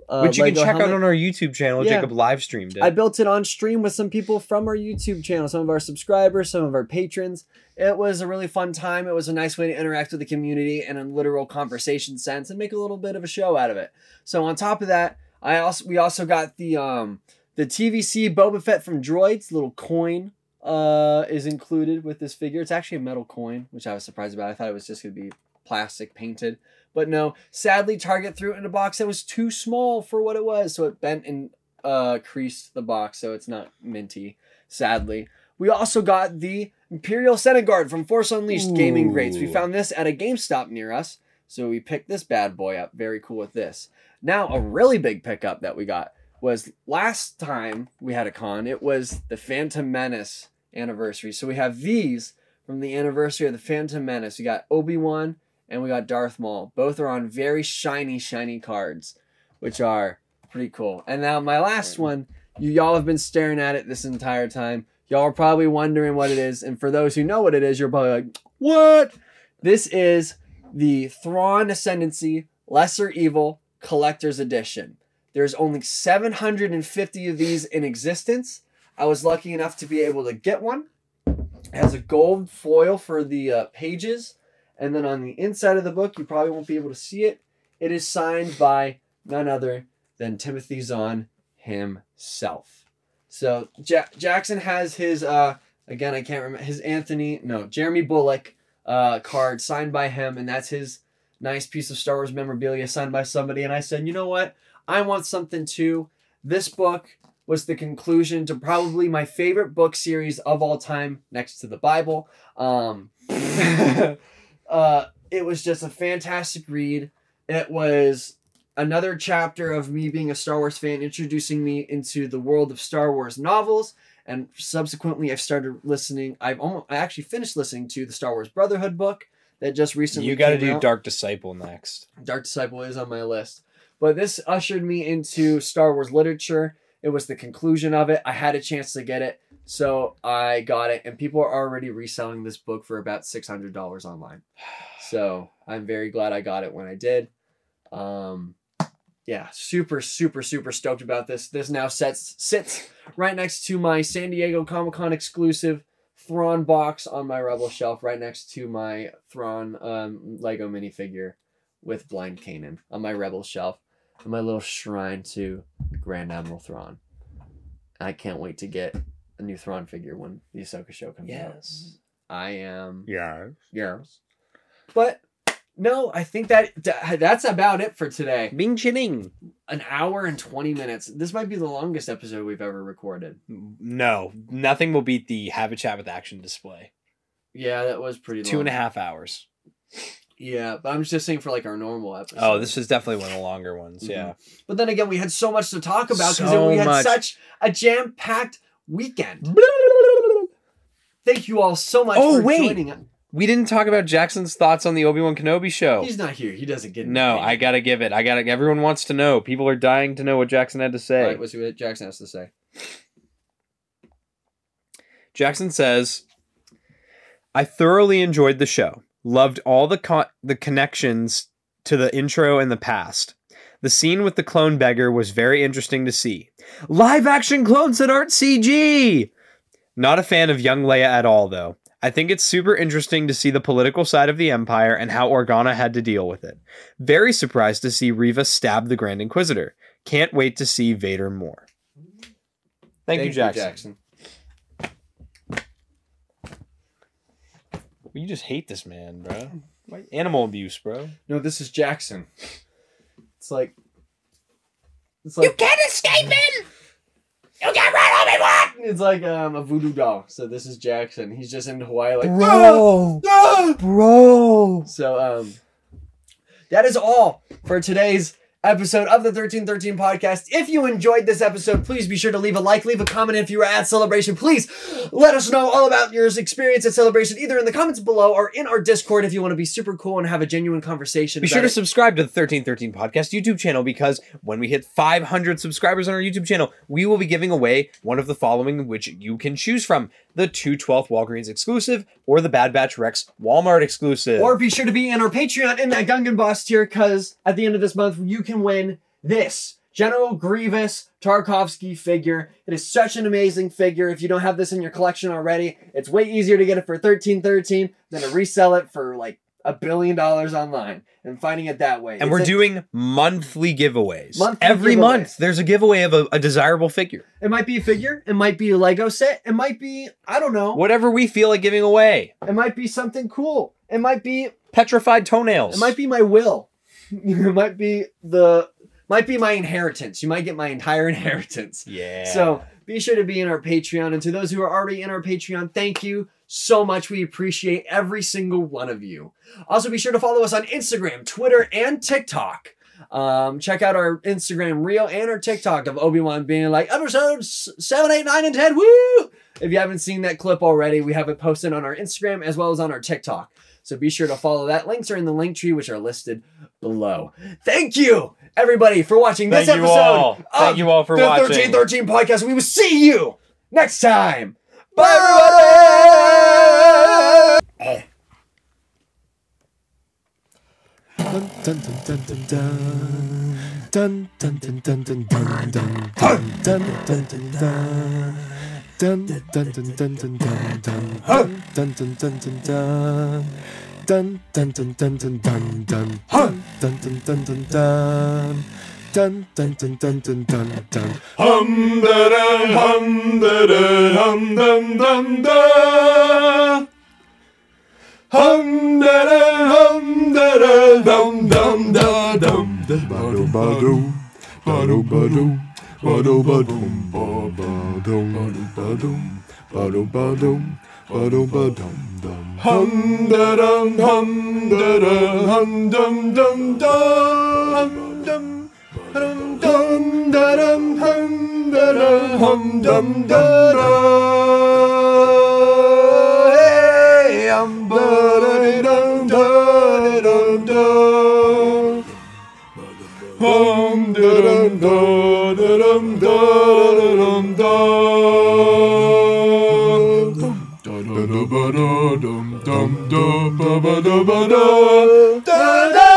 Uh, which you can check helmet. out on our YouTube channel. Yeah. Jacob live streamed it. I built it on stream with some people from our YouTube channel, some of our subscribers, some of our patrons. It was a really fun time. It was a nice way to interact with the community in a literal conversation sense and make a little bit of a show out of it. So on top of that, I also we also got the um the TVC Boba Fett from Droids little coin uh is included with this figure. It's actually a metal coin, which I was surprised about. I thought it was just gonna be plastic painted. But no, sadly Target threw it in a box that was too small for what it was, so it bent and uh creased the box so it's not minty sadly we also got the imperial senate guard from force unleashed gaming Greats. we found this at a gamestop near us so we picked this bad boy up very cool with this now a really big pickup that we got was last time we had a con it was the phantom menace anniversary so we have these from the anniversary of the phantom menace we got obi-wan and we got darth maul both are on very shiny shiny cards which are pretty cool. And now my last one, you y'all have been staring at it this entire time. Y'all are probably wondering what it is, and for those who know what it is, you're probably like, "What?" This is the Thrawn Ascendancy Lesser Evil Collector's Edition. There's only 750 of these in existence. I was lucky enough to be able to get one. It has a gold foil for the uh, pages, and then on the inside of the book, you probably won't be able to see it. It is signed by none other than Timothy Zahn himself. So ja- Jackson has his uh again I can't remember his Anthony no Jeremy Bulloch uh, card signed by him, and that's his nice piece of Star Wars memorabilia signed by somebody. And I said, you know what? I want something too. This book was the conclusion to probably my favorite book series of all time, next to the Bible. Um, uh, it was just a fantastic read. It was another chapter of me being a Star Wars fan, introducing me into the world of Star Wars novels. And subsequently, I've started listening. I've almost, I actually finished listening to the Star Wars Brotherhood book that just recently. You got to do out. Dark Disciple next. Dark Disciple is on my list. But this ushered me into Star Wars literature. It was the conclusion of it. I had a chance to get it, so I got it. And people are already reselling this book for about six hundred dollars online. So I'm very glad I got it when I did. Um, yeah, super, super, super stoked about this. This now sets sits right next to my San Diego Comic Con exclusive Thrawn box on my Rebel shelf, right next to my Thrawn um, Lego minifigure with Blind Kanan on my Rebel shelf, and my little shrine to Grand Admiral Thrawn. I can't wait to get a new Thrawn figure when the Ahsoka show comes out. Yes. I am Yeah. yes, but no, I think that that- that's about it for today. Ming chilling. An hour and twenty minutes. This might be the longest episode we've ever recorded. Mm, no, nothing will beat the Have a Chat with Action display. Yeah, that was pretty. Two and a long. half hours. Yeah, but I'm just saying for like our normal episode. Oh, this is definitely one of the longer ones. Mhm. Yeah. But then again, we had so much to talk about because So we had much. such a jam-packed weekend. Thank you all so much Oh, for wait. joining us. We didn't talk about Jackson's thoughts on the Obi Wan Kenobi show. He's not here. He doesn't get. No. I gotta give it. I gotta. Everyone wants to know. People are dying to know what Jackson had to say. right, let's what Jackson has to say. Jackson says, "I thoroughly enjoyed the show. Loved all the co- the connections to the intro and the past. The scene with the clone beggar was very interesting to see. Live action clones that aren't CG. Not a fan of young Leia at all, though. I think it's super interesting to see the political side of the Empire and how Organa had to deal with it. Very surprised to see Reva stab the Grand Inquisitor. Can't wait to see Vader more." Thank, you, Jackson. You just hate this man, bro. Why- Animal abuse, bro. No, this is Jackson. It's like. It's like you can't escape him! You can't run Obi-Wan! it's like um, a voodoo doll. So this is Jackson. He's just in Hawaii, like Bro, "Ah! Ah!" bro. So um that is all for today's episode of the 1313 podcast. If you enjoyed this episode, please be sure to leave a like, leave a comment if you were at Celebration. Please let us know all about your experience at Celebration, either in the comments below or in our Discord if you want to be super cool and have a genuine conversation. Be sure to it. subscribe to the 1313 Podcast YouTube channel because when we hit 500 subscribers on our YouTube channel, we will be giving away one of the following, which you can choose from the 212th Walgreens exclusive or the Bad Batch Rex Walmart exclusive. Or be sure to be in our Patreon in that Gungan Boss tier, because at the end of this month, you can win this General Grievous Tarkovsky figure. It is such an amazing figure. If you don't have this in your collection already, it's way easier to get it for thirteen thirteen than to resell it for like a billion dollars online and finding it that way. and It's we're a- doing monthly giveaways. Monthly Every giveaways. month, there's a giveaway of a, a desirable figure. It might be a figure. It might be a Lego set. It might be I don't know. Whatever we feel like giving away. It might be something cool. It might be Petrified toenails. It might be my will. it might be the might be my inheritance. You might get my entire inheritance. Yeah. So be sure to be in our Patreon. And to those who are already in our Patreon, thank you so much. We appreciate every single one of you. Also, be sure to follow us on Instagram, Twitter, and TikTok. Um, check out our Instagram reel and our TikTok of Obi-Wan being like episodes 7, 8, 9, and 10. Woo! If you haven't seen that clip already, we have it posted on our Instagram as well as on our TikTok. So be sure to follow that. Links are in the link tree, which are listed below. Thank you, everybody, for watching this Thank this you episode. all. Thank you all for the watching. 1313 podcast. We will see you next time. Bye, everybody. Dun dun dun dun dun dun dun dun dun dun dun dun dun dun dun dun dun. Dun dun dun dun dun dun dun dun dun dun dun dun dun. Dun dun dun dun dun dun dun dun dun dun dun dun. Dun dun dun dun dun. Hum da da hum da da hum dum dum da. hum da da hum da da dum. Dum da dum da ba do ba do ba do ba do ba do ba dum ba ba dum. Ba dum do ba dum. Ba do ba dum dum. Hum da dum hum da da hum dum dum. Dum dum dum dum da dum hum da da hum dum da da hey um da da dum da. Dum dum hum da dum da da. Dum da da dum dum da da ba da dum dum da ba ba da ba da da